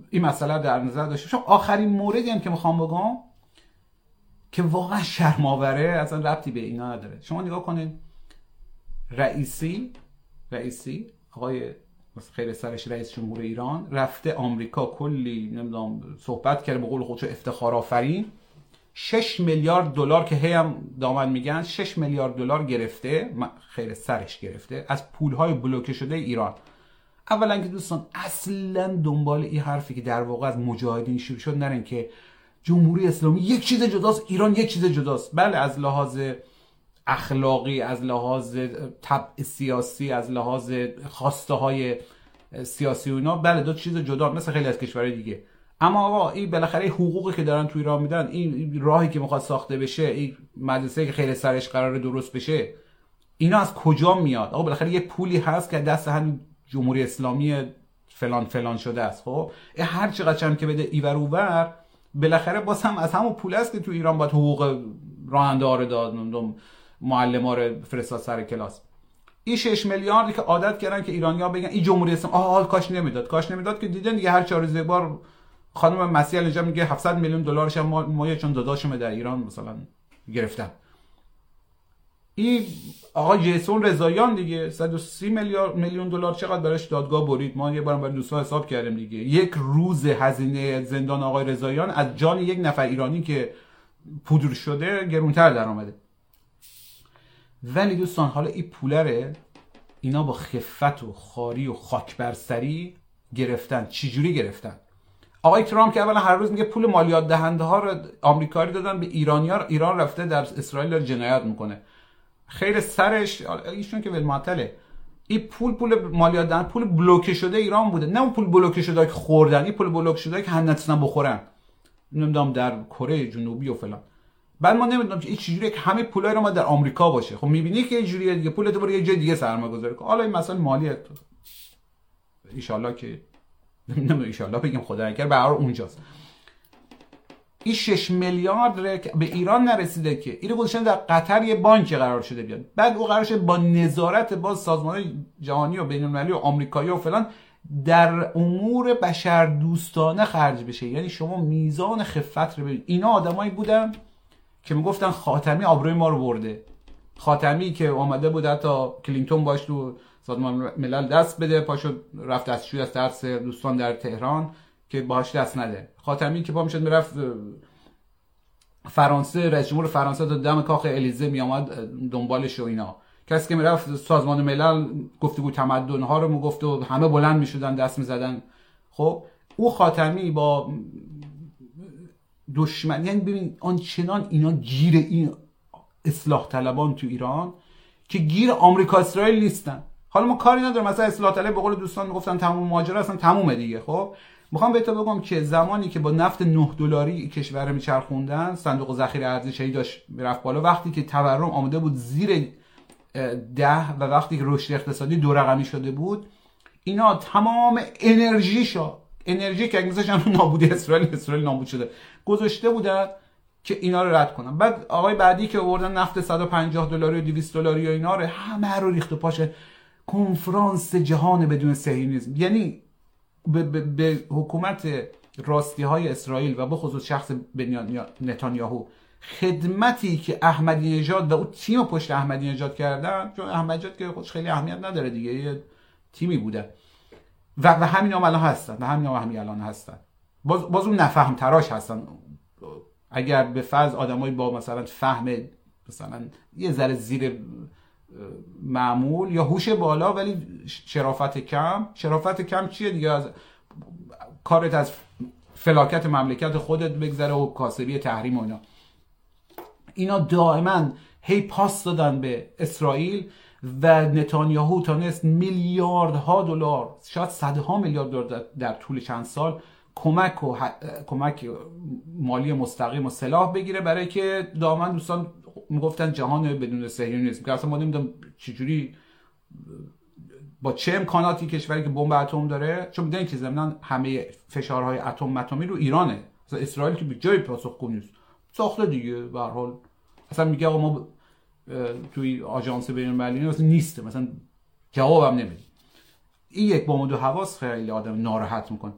این مسئله در نظر داشته شما آخرین موردی هم که می‌خوام بگم که واقعا شرماوره اصلا ربطی به اینا نداره. شما نگاه کنید رئیسی رئیسی آقای خیر سرش رئیس جمهور ایران رفته آمریکا کلی نمی‌دونم صحبت کرده به قول خودشو افتخار آفرین. 6 میلیارد دلار که هم دامن میگن 6 میلیارد دلار گرفته خیر سرش گرفته از پولهای بلوکه شده ایران. اولا که دوستان اصلا دنبال این حرفی که در واقع از مجاهدین شروع شد نرین که جمهوری اسلامی یک چیز جداست ایران یک چیز جداست. بله از لحاظ اخلاقی از لحاظ طبع سیاسی از لحاظ خواسته های سیاسی و اینا بله دو چیز جدا مثل خیلی از کشورهای دیگه. اما آقا این بالاخره حقوقی که دارن تو ایران میدن این راهی که می‌خواد ساخته بشه این مدرسه که خیلی سرش قرار درست بشه اینا از کجا میاد؟ آقا بالاخره یه پولی هست که دست همین جمهوری اسلامی فلان فلان شده است. خب؟ هر چقدر که بده ایور اوور بالاخره باز هم از همون پول است که تو ایران باید حقوق راننده رو داد معلم فرستاد سر کلاس. این 6 میلیاردی که عادت کردن که ایرانیا بگن این جمهوری اسلامی حال کاش نمی‌داد کاش نمی‌داد که دیدن دیگه هر چهار روز بار خانم مسیح اینجا میگه 700 میلیون دلارش ما ما چون داداشم در ایران مثلا گرفتن. این آقا جیسون رضاییان دیگه 130 میلیارد میلیون دلار چقدر براش دادگاه برید؟ ما یه بارم برای دوستان حساب کردیم دیگه. یک روز هزینه زندان آقای رضاییان از جان یک نفر ایرانی که پودر شده گرونتر در آمده. ولی دوستان حالا این پولره. اینا با خفت و خاری و خاک برسری گرفتن. چجوری گرفتن؟ آقای ترامپ که اولا هر روز میگه پول مالیات دهنده ها رو آمریکایی دادن به ایرانیا ایران رفته در اسرائیل جنایت می‌کنه. خیر سرش ایشون که ول معطله این پول پول مالیات دهنده پول بلوکه شده ایران بوده. نه اون پول بلوکه شده که خوردن این پول بلوکه شده که هم بخورن. نمی‌دونم در کره جنوبی و فلان. بعد ما نمی‌دونم که این چجوریه که همه پولای رو ما در آمریکا باشه. خب می‌بینی که یه جوریه دیگه. پولت برو یه جای دیگه سرمایه گذاری کن. حالا این مثلا مالی ان که نمی‌دونم ان بگیم خدا نکرد به هر اونجاست. این 6 میلیارد به ایران نرسیده که اینو گذاشتن در قطر یه بانک قرار شده بیاد. بعد او قرار شده با نظارت با سازمان جهانی و بین المللی و آمریکایی و فلان در امور بشر دوستانه خرج بشه. یعنی شما میزان خفت رو ببینید اینا آدمایی بودن که می‌گفتن خاتمی آبروی ما رو برده. خاتمی که آمده بود حتی کلینتون باش تو سازمان ملل دست بده پاشو رفت از از ترس دوستان در تهران. که باهاش دست نده. خاتمی که پا می‌شد می‌رفت فرانسه رئیس جمهور فرانسه تا دم کاخ الیزه می آمد دنبالش و اینا. کسی که می‌رفت سازمان ملل گفتگو تمدن ها رو می‌گفت و همه بلند می‌شدن دست می‌زدن. خب او خاتمی با دشمن یعنی ببین آنچنان اینا گیر این اصلاح طلبان تو ایران که گیر آمریکا اسرائیل نیستن. حالا ما کاری ندارم. مثلا اصلاح طلب به قول دوستان می‌گفتن تموم ماجرا اصلا تمومه دیگه. خب می‌خوام بهتون بگم که زمانی که با نفت 9 دلاری کشور میچرخوندن صندوق ذخیره ارزشی داشت می‌رفت بالا. وقتی که تورم آمده بود زیر ده و وقتی که رشد اقتصادی دو رقمی شده بود اینا تمام انرژیشو انرژی که اگه نابودی اسرائیل اسرائیل نابود شده گذاشته بودن که اینا رو رد کنن. بعد آقای بعدی که آوردن نفت 150 دلاری و 200 دلاری و اینا رو همه رو ریخت و پاشه کنفرانس جهان بدون صهیونیسم. یعنی به, به, به حکومت راستی های اسرائیل و به خصوص شخص نتانیاهو خدمتی که احمدی نژاد و اون تیم پشت احمدی نژاد کردن چون احمدی نژاد که خودش خیلی اهمیت نداره دیگه یه تیمی بوده. و, و همین هم الان هستن و همین هم همین الان هستن. باز, باز اون نفهم تراش هستن. اگر به فرض آدمایی با مثلا فهم مثلا یه ذره زیر معمول یا هوش بالا ولی شرافت کم. شرافت کم چیه دیگه؟ از کارت از فلاکت مملکت خودت بگذره و کاسبی تحریم و اینا. اینا دائما هی پاس دادن به اسرائیل و نتانیاهو تانست میلیاردها دلار شاید صدها میلیارد دلار در طول چند سال کمک و کمک مالی مستقیم و سلاح بگیره برای که دامن دوستان می‌گفتن جهان بدون صهیونیسم که اصلا ما نمی‌دونم چجوری با چه امکاناتی کشوری که بمب اتم داره چون می‌دونید که ضمن همه فشارهای اتم متمی رو ایرانه. مثلا اسرائیل که به جای پاسخگو نیست ساخته دیگه به حال. اصلا میگه آقا ما توی آژانس بین المللی نیسته. مثلا جوابم نمیده. این یک با دو حواس خیلی آدم ناراحت می‌کنه.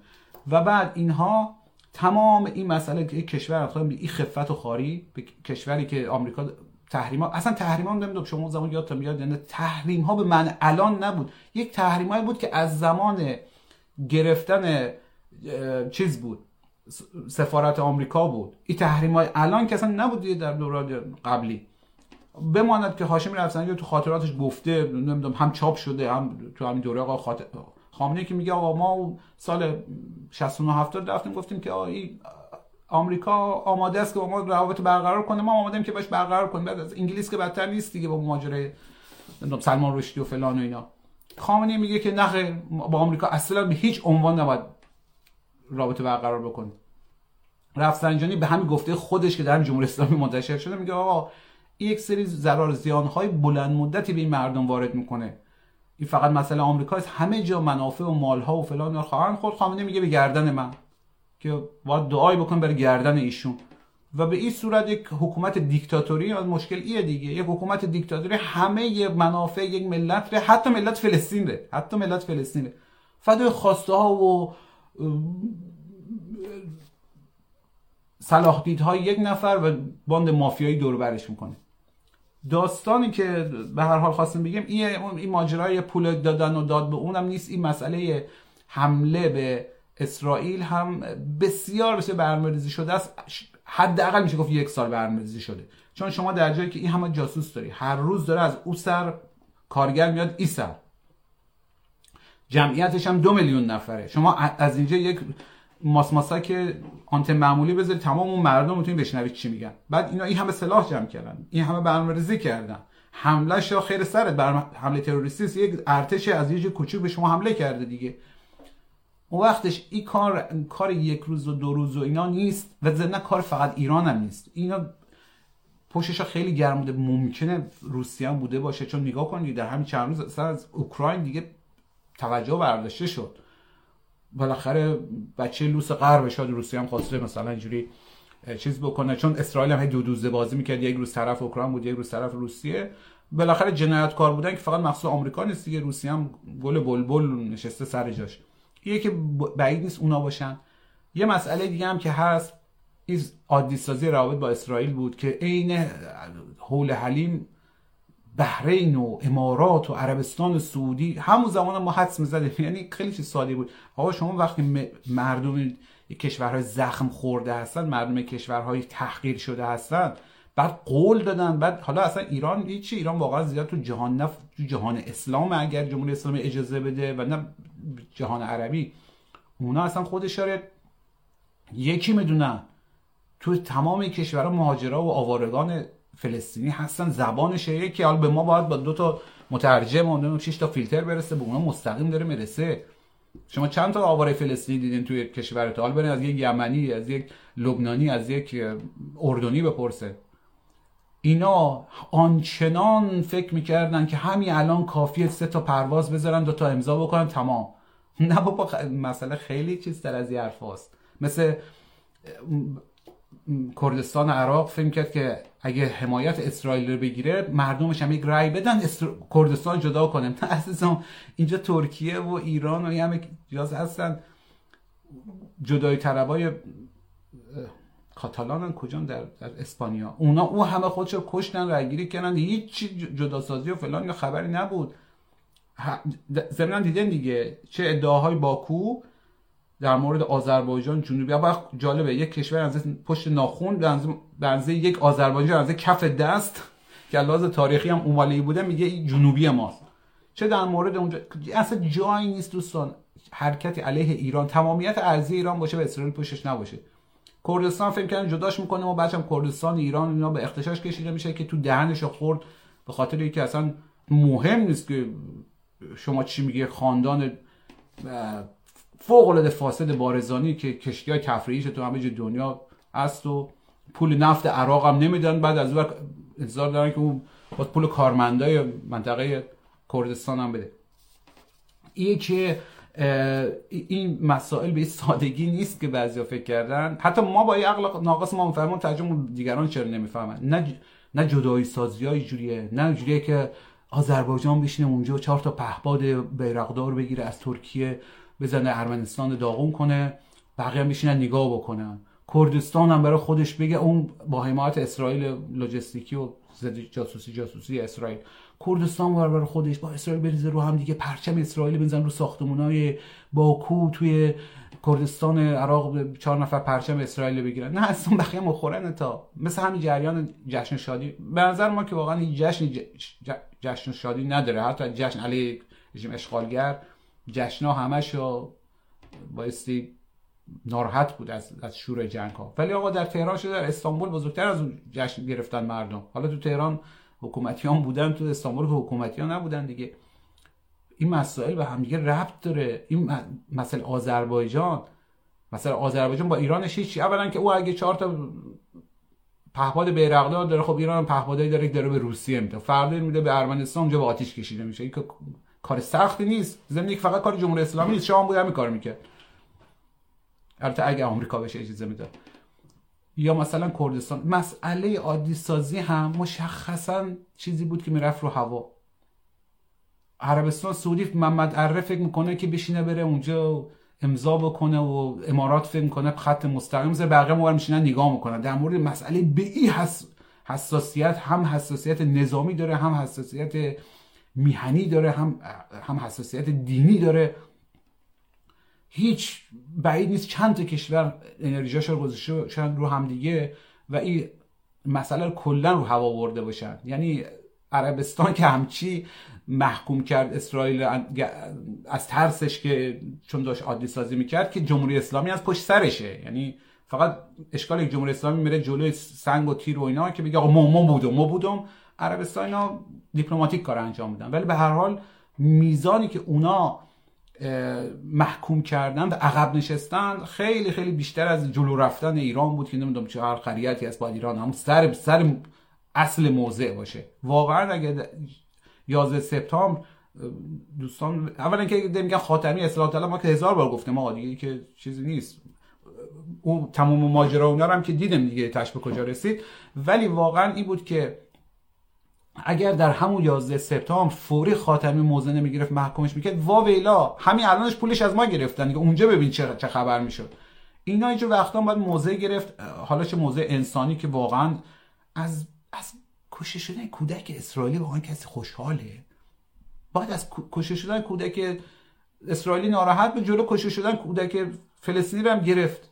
و بعد اینها تمام این مسئله که کشور به این خفت و خاری به کشوری که آمریکا تحریم ها اصلا تحریم ها نمی‌دونم شما زمان یادتون میاد؟ یعنی تحریم ها به من الان نبود. یک تحریم بود که از زمان گرفتن چیز بود سفارت آمریکا بود. این تحریم های الان که اصلا نبود در دوران قبلی. بماند که هاشمی رفسنجانی تو خاطراتش گفته نمی‌دونم هم چاپ شده هم تو همین دوره آقا خامنه که میگه آقا ما سال 69 70 رفتیم گفتیم که این آمریکا آماده است که با ما روابط برقرار کنه. ما آماده که باش برقرار کنیم. بعد از انگلیس که بدتر نیست دیگه با ماجرای سلمان رشدی و فلان و اینا. خامنه میگه که نه با آمریکا اصلا به هیچ عنوان نباید رابطه برقرار بکنه. رفسنجانی به همین گفته خودش که در جمهوری اسلامی منتشر شده میگه آقا یک سری ضرر زیان های بلند مدتی به این مردم وارد می‌کنه. این فقط مسئله آمریکا همه جا منافع و مال ها و فلان خواهند خود خامنه میگه به گردن من. که باید دعای بکن بر گردن ایشون. و به این صورت یک حکومت دیکتاتوری از مشکل ایه دیگه. یک حکومت دیکتاتوری همه منافع یک ملت ره. حتی ملت فلسطین ره. حتی ملت فلسطین ره. فدای خواسته ها و صلاح یک نفر و باند مافیایی دور برش می‌کنه. داستانی که به هر حال خواستم بگم این این ماجرای پول دادن و داد به اونم نیست. این مسئله حمله به اسرائیل هم بسیار بسیار برنامه‌ریزی شده است. حداقل میشه گفت یک سال برنامه‌ریزی شده. چون شما در جایی که این همه جاسوس داری هر روز داره از او سر کارگر میاد ای جمعیتش هم دو میلیون نفره. شما از اینجا یک ماسماسا که آنتن معمولی بذاری تمام اون مردم می‌تونی بشنوید چی میگن. بعد اینا این همه سلاح جمع کردن. این همه برنامه‌ریزی کردن. حمله شا خیر سرت بر حمله تروریستی یک ارتش از یه کوچیک به شما حمله کرده دیگه. اون وقتش این کار کار یک روز و دو روز و اینا نیست و ضمن کار فقط ایران هم نیست. اینا پشتش خیلی گرم بوده. ممکنه روسیه هم بوده باشه. چون نگاه کنید در همین چند روز از اوکراین دیگه توجه برداشته شد. بالاخره بچه لوس غرب شاد روسیه هم خواسته مثلا اینجوری چیز بکنه. چون اسرائیل هم دو دوزه بازی می‌کرد یک روز طرف اوکراین بود یک روز طرف روسیه. بالاخره جنایتکار بودن که فقط مخصوص آمریکا نیست دیگه روسیه هم گل بلبل نشسته سر جاش. یه که بعید نیست اونا باشن. یه مسئله دیگه هم که هست این عادی سازی روابط با اسرائیل بود که عین حول حلیم بحرین و امارات و عربستان سعودی همون زمان ما حدس می‌زدیم. یعنی خیلی چیز ساده بود. آقا شما وقتی مردم کشورهای زخم خورده هستن مردم کشورهای تحقیر شده هستن بعد قول دادن بعد حالا اصلا ایران چی ایران واقعا زیاد تو جهان نف تو جهان اسلام اگر جمهوری اسلامی اجازه بده و نه جهان عربی اونا اصلا خودش داره یکی می‌دونن. تو تمام کشورها مهاجرا و آوارگان فلسطینی هستن. زبانش یکی حالا به ما باید با دو تا مترجم و 6 تا فیلتر برسه به اونا مستقیم داره می‌رسه. شما چند تا آواره فلسطینی دیدین توی کشورتون حالا برین از یک یمنی از یک لبنانی از یک اردنی بپرسه. اینا آنچنان فکر می‌کردن که همین الان کافیه سه تا پرواز بذارن دو تا امضا بکنن تمام. نه بابا مسئله خیلی چیز در از حرف هست. مثل کردستان عراق فکر کرد که اگه حمایت اسرائیل رو بگیره مردمش هم یک رای بدن کردستان جدا کنه. نه اینجا ترکیه و ایران و همه جاز هستن. جدای طلبای کاتالان کجا در, در اسپانیا؟ اونا او همه خودش رو کشتن رایگیری کردن. هیچ جداسازی و فلان یا خبری نبود. زمینان دیدن دیگه. چه ادعاهای باکو در مورد آذربایجان جنوبی. وقت جالبه یک کشور از پشت ناخون به یک آذربایجان از کف دست که لحاظ تاریخی هم اونوالی بوده میگه این جنوبی ماست. چه در مورد اونجا اصلا جایی نیست دوستان. حرکتی علیه ایران تمامیت ارزی ایران باشه و اسرائیل پشتش نباشه. کردستان فکر کردن جداش می‌کنه و بعدم کردستان ایران اینا به اختشاش کشیده میشه که تو دهنش خورد به خاطر اینکه اصلا مهم نیست که شما چی میگه خاندان فوق العاده فاسد بارزانی که کشتی های تفریحیش تو همه دنیا است و پول نفت عراق هم نمیدن. بعد از اون انتظار دارن که اون پول کارمندای منطقه کردستان هم بده. این که این مسائل به سادگی نیست که بعضیا فکر کردن. حتی ما با این عقل ناقص ما میفهمون ترجمه دیگران چرا نمی‌فهمن؟ نه نه جدایی سازی های جوریه نه جوریه که آذربایجان بشینه اونجا چهار تا پهباد بیرقدار بگیره از ترکیه. بزنه ارمنستان داغون کنه بقیه هم بشینن نگاه بکنن. کردستان هم برای خودش بگه اون با حمایت اسرائیل لوجستیکی و جاسوسی جاسوسی اسرائیل. کردستان برای خودش با اسرائیل بریزه رو هم دیگه پرچم اسرائیل بزن رو ساختمونای باکو توی کردستان عراق چهار نفر پرچم اسرائیل بگیرن. نه اصلا بقیه مخورن تا. مثل همین جریان جشن شادی. به نظر ما که واقعا این جشن جشن شادی نداره. حتی جشن علی رژیم اشغالگر جشنا همش بایستی ناراحت بود از, از شور جنگ ها ولی آقا در تهران شده در استانبول بزرگتر از اون جشن گرفتن مردم. حالا تو تهران حکومتیان بودن تو استانبول که حکومتیان نبودن دیگه. این مسائل به همدیگه ربط داره. این مسئله آذربایجان. مثلا آذربایجان با ایرانش هیچی. اولا که او اگه چهار تا پهپاد بیرقدار داره خب ایران پهپادایی داره که داره به روسیه میده. فردا میده به ارمنستان اونجا به آتیش کشیده میشه. این کار سختی نیست. که فقط کار جمهوری اسلامی نیست. شام بود همین کار می‌کرد. البته اگه آمریکا بهش اجازه می‌داد. یا مثلا کردستان. مسئله عادی سازی هم مشخصا چیزی بود که می‌رفت رو هوا. عربستان سعودی محمد عره فکر می‌کنه که بشینه بره اونجا امضا بکنه و امارات فکر می‌کنه خط مستقیم. زیر بقیه مور میشینن نگاه می‌کنن. در مورد مسئله به این حساسیت هم حساسیت نظامی داره هم حساسیت میهنی داره هم هم حساسیت دینی داره. هیچ بعید نیست چند تا کشور انرژیاش رو گذاشته رو همدیگه و این مسئله رو کلا رو هوا برده باشن. یعنی عربستان که همچی محکوم کرد اسرائیل از ترسش که چون داشت عادی سازی می‌کرد که جمهوری اسلامی از پشت سرشه. یعنی فقط اشکال جمهوری اسلامی میره جلوی سنگ و تیر و اینا که بگه آقا ما بودم ما بودم. عربستان اینا دیپلماتیک کار انجام میدن. ولی به هر حال میزانی که اونا محکوم کردن و عقب نشستن خیلی خیلی بیشتر از جلو رفتن ایران بود که نمی‌دونم چه هر قریتی از با ایران هم سر سر اصل موضع باشه. واقعا اگه 11 سپتامبر دوستان اولا که میگن خاتمی اصلاح طلب ما که هزار بار گفتیم ما دیگه که چیزی نیست. اون تمام ماجرا اونا هم که دیدم دیگه تش به کجا رسید. ولی واقعا این بود که اگر در همون 11 سپتامبر فوری خاتمی موزه نمی‌گرفت محکومش می‌کرد وا ویلا. همین الانش پولش از ما گرفتن. دیگه اونجا ببین چه چه خبر می‌شد. اینا اینجا وقتا باید موزه گرفت. حالا چه موزه انسانی که واقعا از از کشته شدن کودک اسرائیلی واقعا کسی خوشحاله. باید از کشته شدن کودک اسرائیلی ناراحت به جلو کشته شدن کودک فلسطینی رو هم گرفت.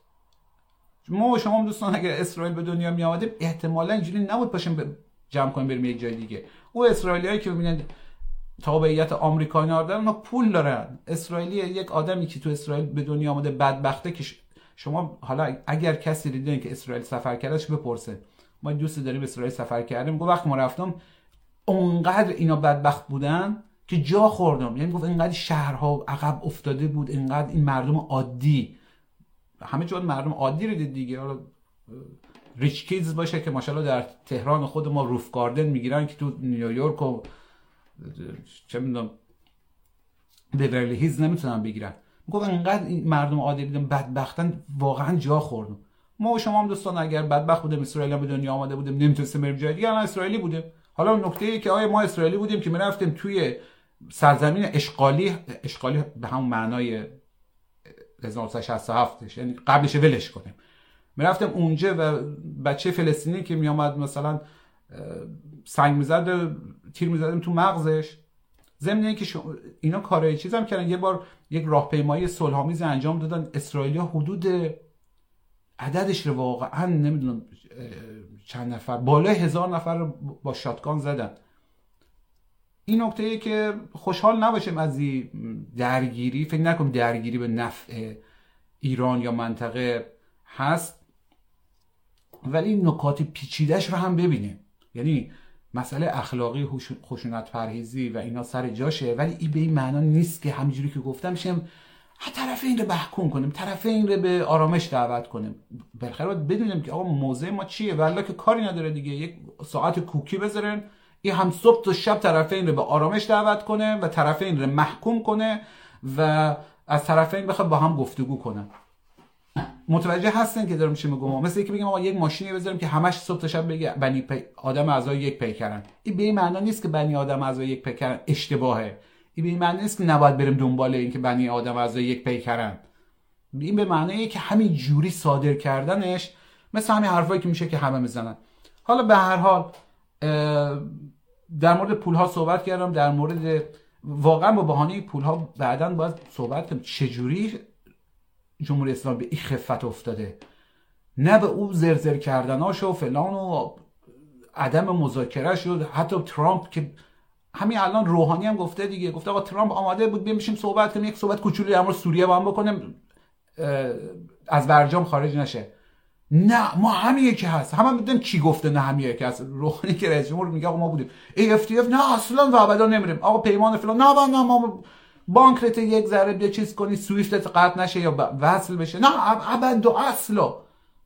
ما و شما دوستان اگر اسرائیل به دنیا می آمدیم احتمالا اینجوری نبود پاشیم جمع کنیم بریم یک جای دیگه. او اسرائیلیایی که ببینید تابعیت آمریکایی دارن اونا پول دارن. اسرائیلی یک آدمی که تو اسرائیل به دنیا آمده بدبخته که شما حالا اگر کسی دیدین که اسرائیل سفر کرده بپرسه. ما دوست داریم اسرائیل سفر کردیم. گفت وقتی ما رفتم اونقدر اینا بدبخت بودن که جا خوردم. یعنی گفت اینقدر شهرها عقب افتاده بود اینقدر این مردم عادی. همه جا مردم عادی رو دید دیگه. حالا ریچ کیدز باشه که ماشاءالله در تهران خود ما روف گاردن می‌گیرن که تو نیویورک و چه می‌دونم بیورلی هیز نمی‌تونن بگیرن. گفت انقدر این مردم عادی بودن بدبختن واقعا جا خوردم ما و شما هم دوستان اگر بدبخت بودیم اسرائیل به دنیا آمده بودیم نمی‌تونستیم بریم جای دیگه اسرائیلی بودیم حالا نکته ای که آیا ما اسرائیلی بودیم که می‌رفتیم توی سرزمین اشغالی اشغالی به همون معنای 1967 یعنی قبلش ولش کنیم. می‌رفتم اونجا و بچه فلسطینی که میامد مثلا سنگ می‌زد تیر می‌زدیم تو مغزش. ضمن که اینا کارای چیزم کردن. یه بار یک راهپیمایی صلحآمیز انجام دادن. اسرائیلیا حدود عددش رو واقعا نمی‌دونم چند نفر بالای هزار نفر با شاتگان زدن. این نکته ای که خوشحال نباشیم از این درگیری. فکر نکنم درگیری به نفع ایران یا منطقه هست. ولی نکات پیچیدش رو هم ببینیم. یعنی مسئله اخلاقی خشونت پرهیزی و اینا سر جاشه ولی این به این معنا نیست که همینجوری که گفتم شیم طرف این رو محکوم کنیم طرف این رو به آرامش دعوت کنیم. بالاخره باید بدونیم که آقا موضع ما چیه والا که کاری نداره دیگه. یک ساعت کوکی بذارن این هم صبح تا شب طرفین رو به آرامش دعوت کنه و طرفین رو محکوم کنه و از طرفین بخواد با هم گفتگو کنه. متوجه هستن که دارم میشه میگم مثل اینکه بگیم آقا یک ماشینی بذاریم که همش صبح تا شب بگه بنی پی... آدم اعضای یک پیکرن این به این معنا نیست که بنی آدم اعضای یک پیکرن اشتباهه. این به این معنی نیست که نباید بریم دنبال این که بنی آدم اعضای یک پیکرن این به معنی که همین جوری صادر کردنش مثل همین حرفایی که میشه که همه می‌زنن. حالا به هر حال در مورد پول ها صحبت کردم. در مورد واقعا با بهانه پول ها بعدا باید صحبت کنم چجوری جمهوری اسلامی به این خفت افتاده. نه به او زرزر کردناش و فلان و عدم مذاکره شد. حتی ترامپ که همین الان روحانی هم گفته دیگه گفته آقا ترامپ آماده بود بیایم صحبت کنیم یک صحبت کوچولی در مورد سوریه با هم بکنیم. از برجام خارج نشه. نه ما همین یکی هست. همه هم کی گفته نه همین یکی هست. روحانی که رئیس جمهور میگه آقا ما بودیم. ای اف تی اف نه اصلا و ابدا نمیریم. آقا پیمان فلان نه نه ما بانک رت یک ذره بیا چیز کنی سویفت قطع نشه یا وصل بشه. نه ابد و اصلا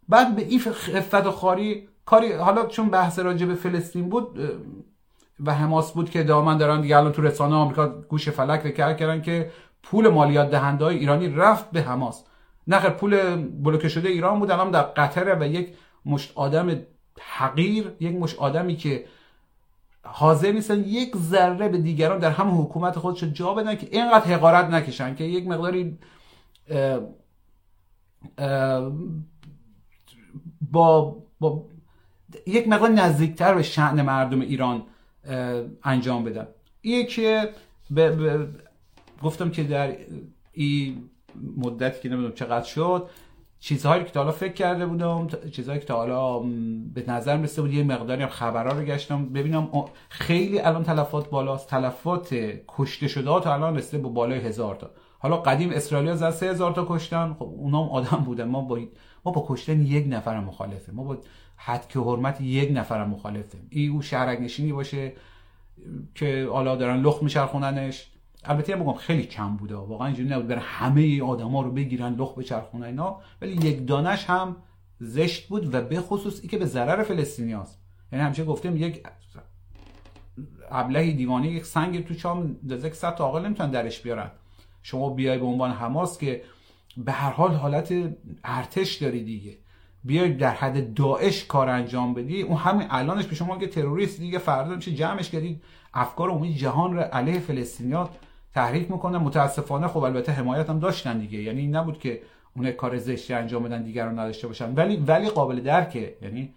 بعد به این خفت و خاری کاری حالا چون بحث راجع به فلسطین بود و حماس بود که دائما دارن دیگه الان تو رسانه آمریکا گوش فلک رو کردن که پول مالیات دهنده های ایرانی رفت به حماس. نخیر پول بلوکه شده ایران بود الان در قطره و یک مشت آدم حقیر یک مشت آدمی که حاضر نیستن یک ذره به دیگران در همه حکومت خودش جا بدن که اینقدر حقارت نکشن که یک مقداری با, با یک مقدار نزدیکتر به شعن مردم ایران انجام بدن. این که گفتم که در این مدتی که نمی‌دونم چقدر شد چیزهایی که تا حالا فکر کرده بودم چیزهایی که تا حالا به نظر مثل بود یه مقداری هم خبرها رو گشتم. ببینم خیلی الان تلفات بالاست. تلفات کشته شده تا الان رسیده با بالای هزار تا. حالا قدیم اسرائیل زد سه هزار تا کشتن. خب اونا هم آدم بودن. ما با ما با کشتن یک نفر مخالفه ما با حد که حرمت یک نفر مخالفه ای او شهرک نشینی باشه که حالا دارن لخت میچرخوننش. البته بگم خیلی کم بوده واقعا اینجوری نبود برای همه آدما رو بگیرن لخ بچرخونن اینا. ولی یک دانش هم زشت بود و به خصوص ای که به ضرر فلسطینیاست یعنی همیشه گفتیم یک ابلهی دیوانه یک سنگ تو چام دزک صد تا عاقل نمی‌تونن درش بیارن. شما بیای به عنوان حماس که به هر حال حالت ارتش داری دیگه. بیای در حد داعش کار انجام بدی اون همین الانش به شما که تروریست دیگه فردا میشه جمعش کردید افکار عمومی جهان رو علیه فلسطینیات تحریک می‌کنن. متاسفانه خب البته حمایت هم داشتن دیگه. یعنی این نبود که اون کار زشتی انجام بدن دیگران نداشته باشن. ولی ولی قابل درکه یعنی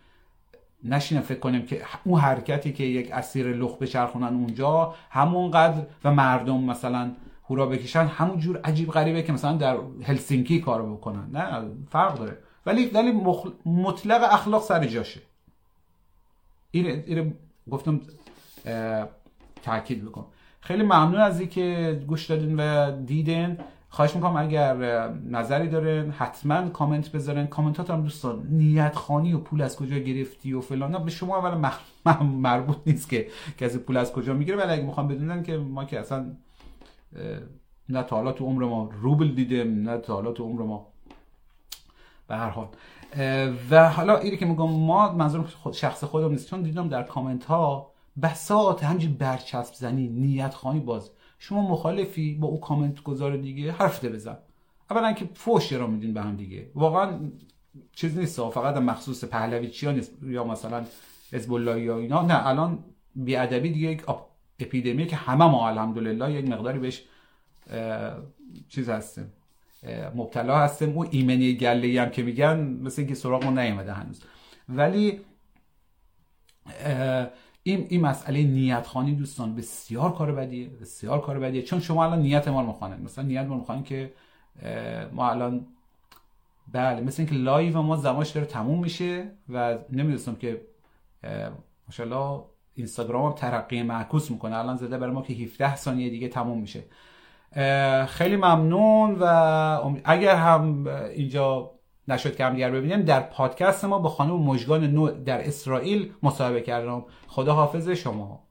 نشینه فکر کنیم که اون حرکتی که یک اسیر لخ بچرخونن اونجا همونقدر و مردم مثلا هورا بکشن همون جور عجیب غریبه که مثلا در هلسینکی کار بکنن. نه فرق داره. ولی ولی مطلق اخلاق سر جاشه. این این گفتم تاکید بکن خیلی ممنون از اینکه گوش دادین و دیدین. خواهش می‌کنم اگر نظری دارین حتما کامنت بذارین. کامنتات هم دوستان نیت خانی و پول از کجا گرفتی و فلان. به شما اولا مربوط نیست که کسی پول از کجا می‌گیره. ولی اگه می‌خوام بدونن که ما که اصلا نه تا حالا تو عمر ما روبل دیدیم نه تا حالا تو عمر ما. به هر حال. و حالا اینی که میگم ما منظورم شخص خودم نیست. چون دیدم در کامنت ها بساط همجی برچسب زنی نیت خانی باز. شما مخالفی با او کامنت گذار دیگه حرف ده بزن. اولا که فوش را میدین به هم دیگه. واقعا چیز نیست فقط مخصوص پهلوی چیا نیست. یا مثلا حزب یا اینا. نه الان ادبی دیگه یک اپیدمی که همه ما الحمدلله یک مقداری بهش چیز هستیم. مبتلا هستیم. اون ایمنی گله هم که میگن مثل اینکه سراغ ما نیومده هنوز. ولی این این مسئله نیت خانی دوستان بسیار کار بدیه بسیار کار بدیه. چون شما الان نیت ما رو می‌خوانه مثلا نیت ما می‌خوانه که ما الان بله مثل اینکه live ما زمانش داره تموم میشه و نمی‌دونستم که ماشاءالله اینستاگرام هم ترقی معکوس می‌کنه. الان زده برای ما که 17 ثانیه دیگه تموم میشه. خیلی ممنون و اگر هم اینجا نشد که همدیگر ببینیم. در پادکست ما با خانم مژگان نو در اسرائیل مصاحبه کردم. خدا حافظ شما.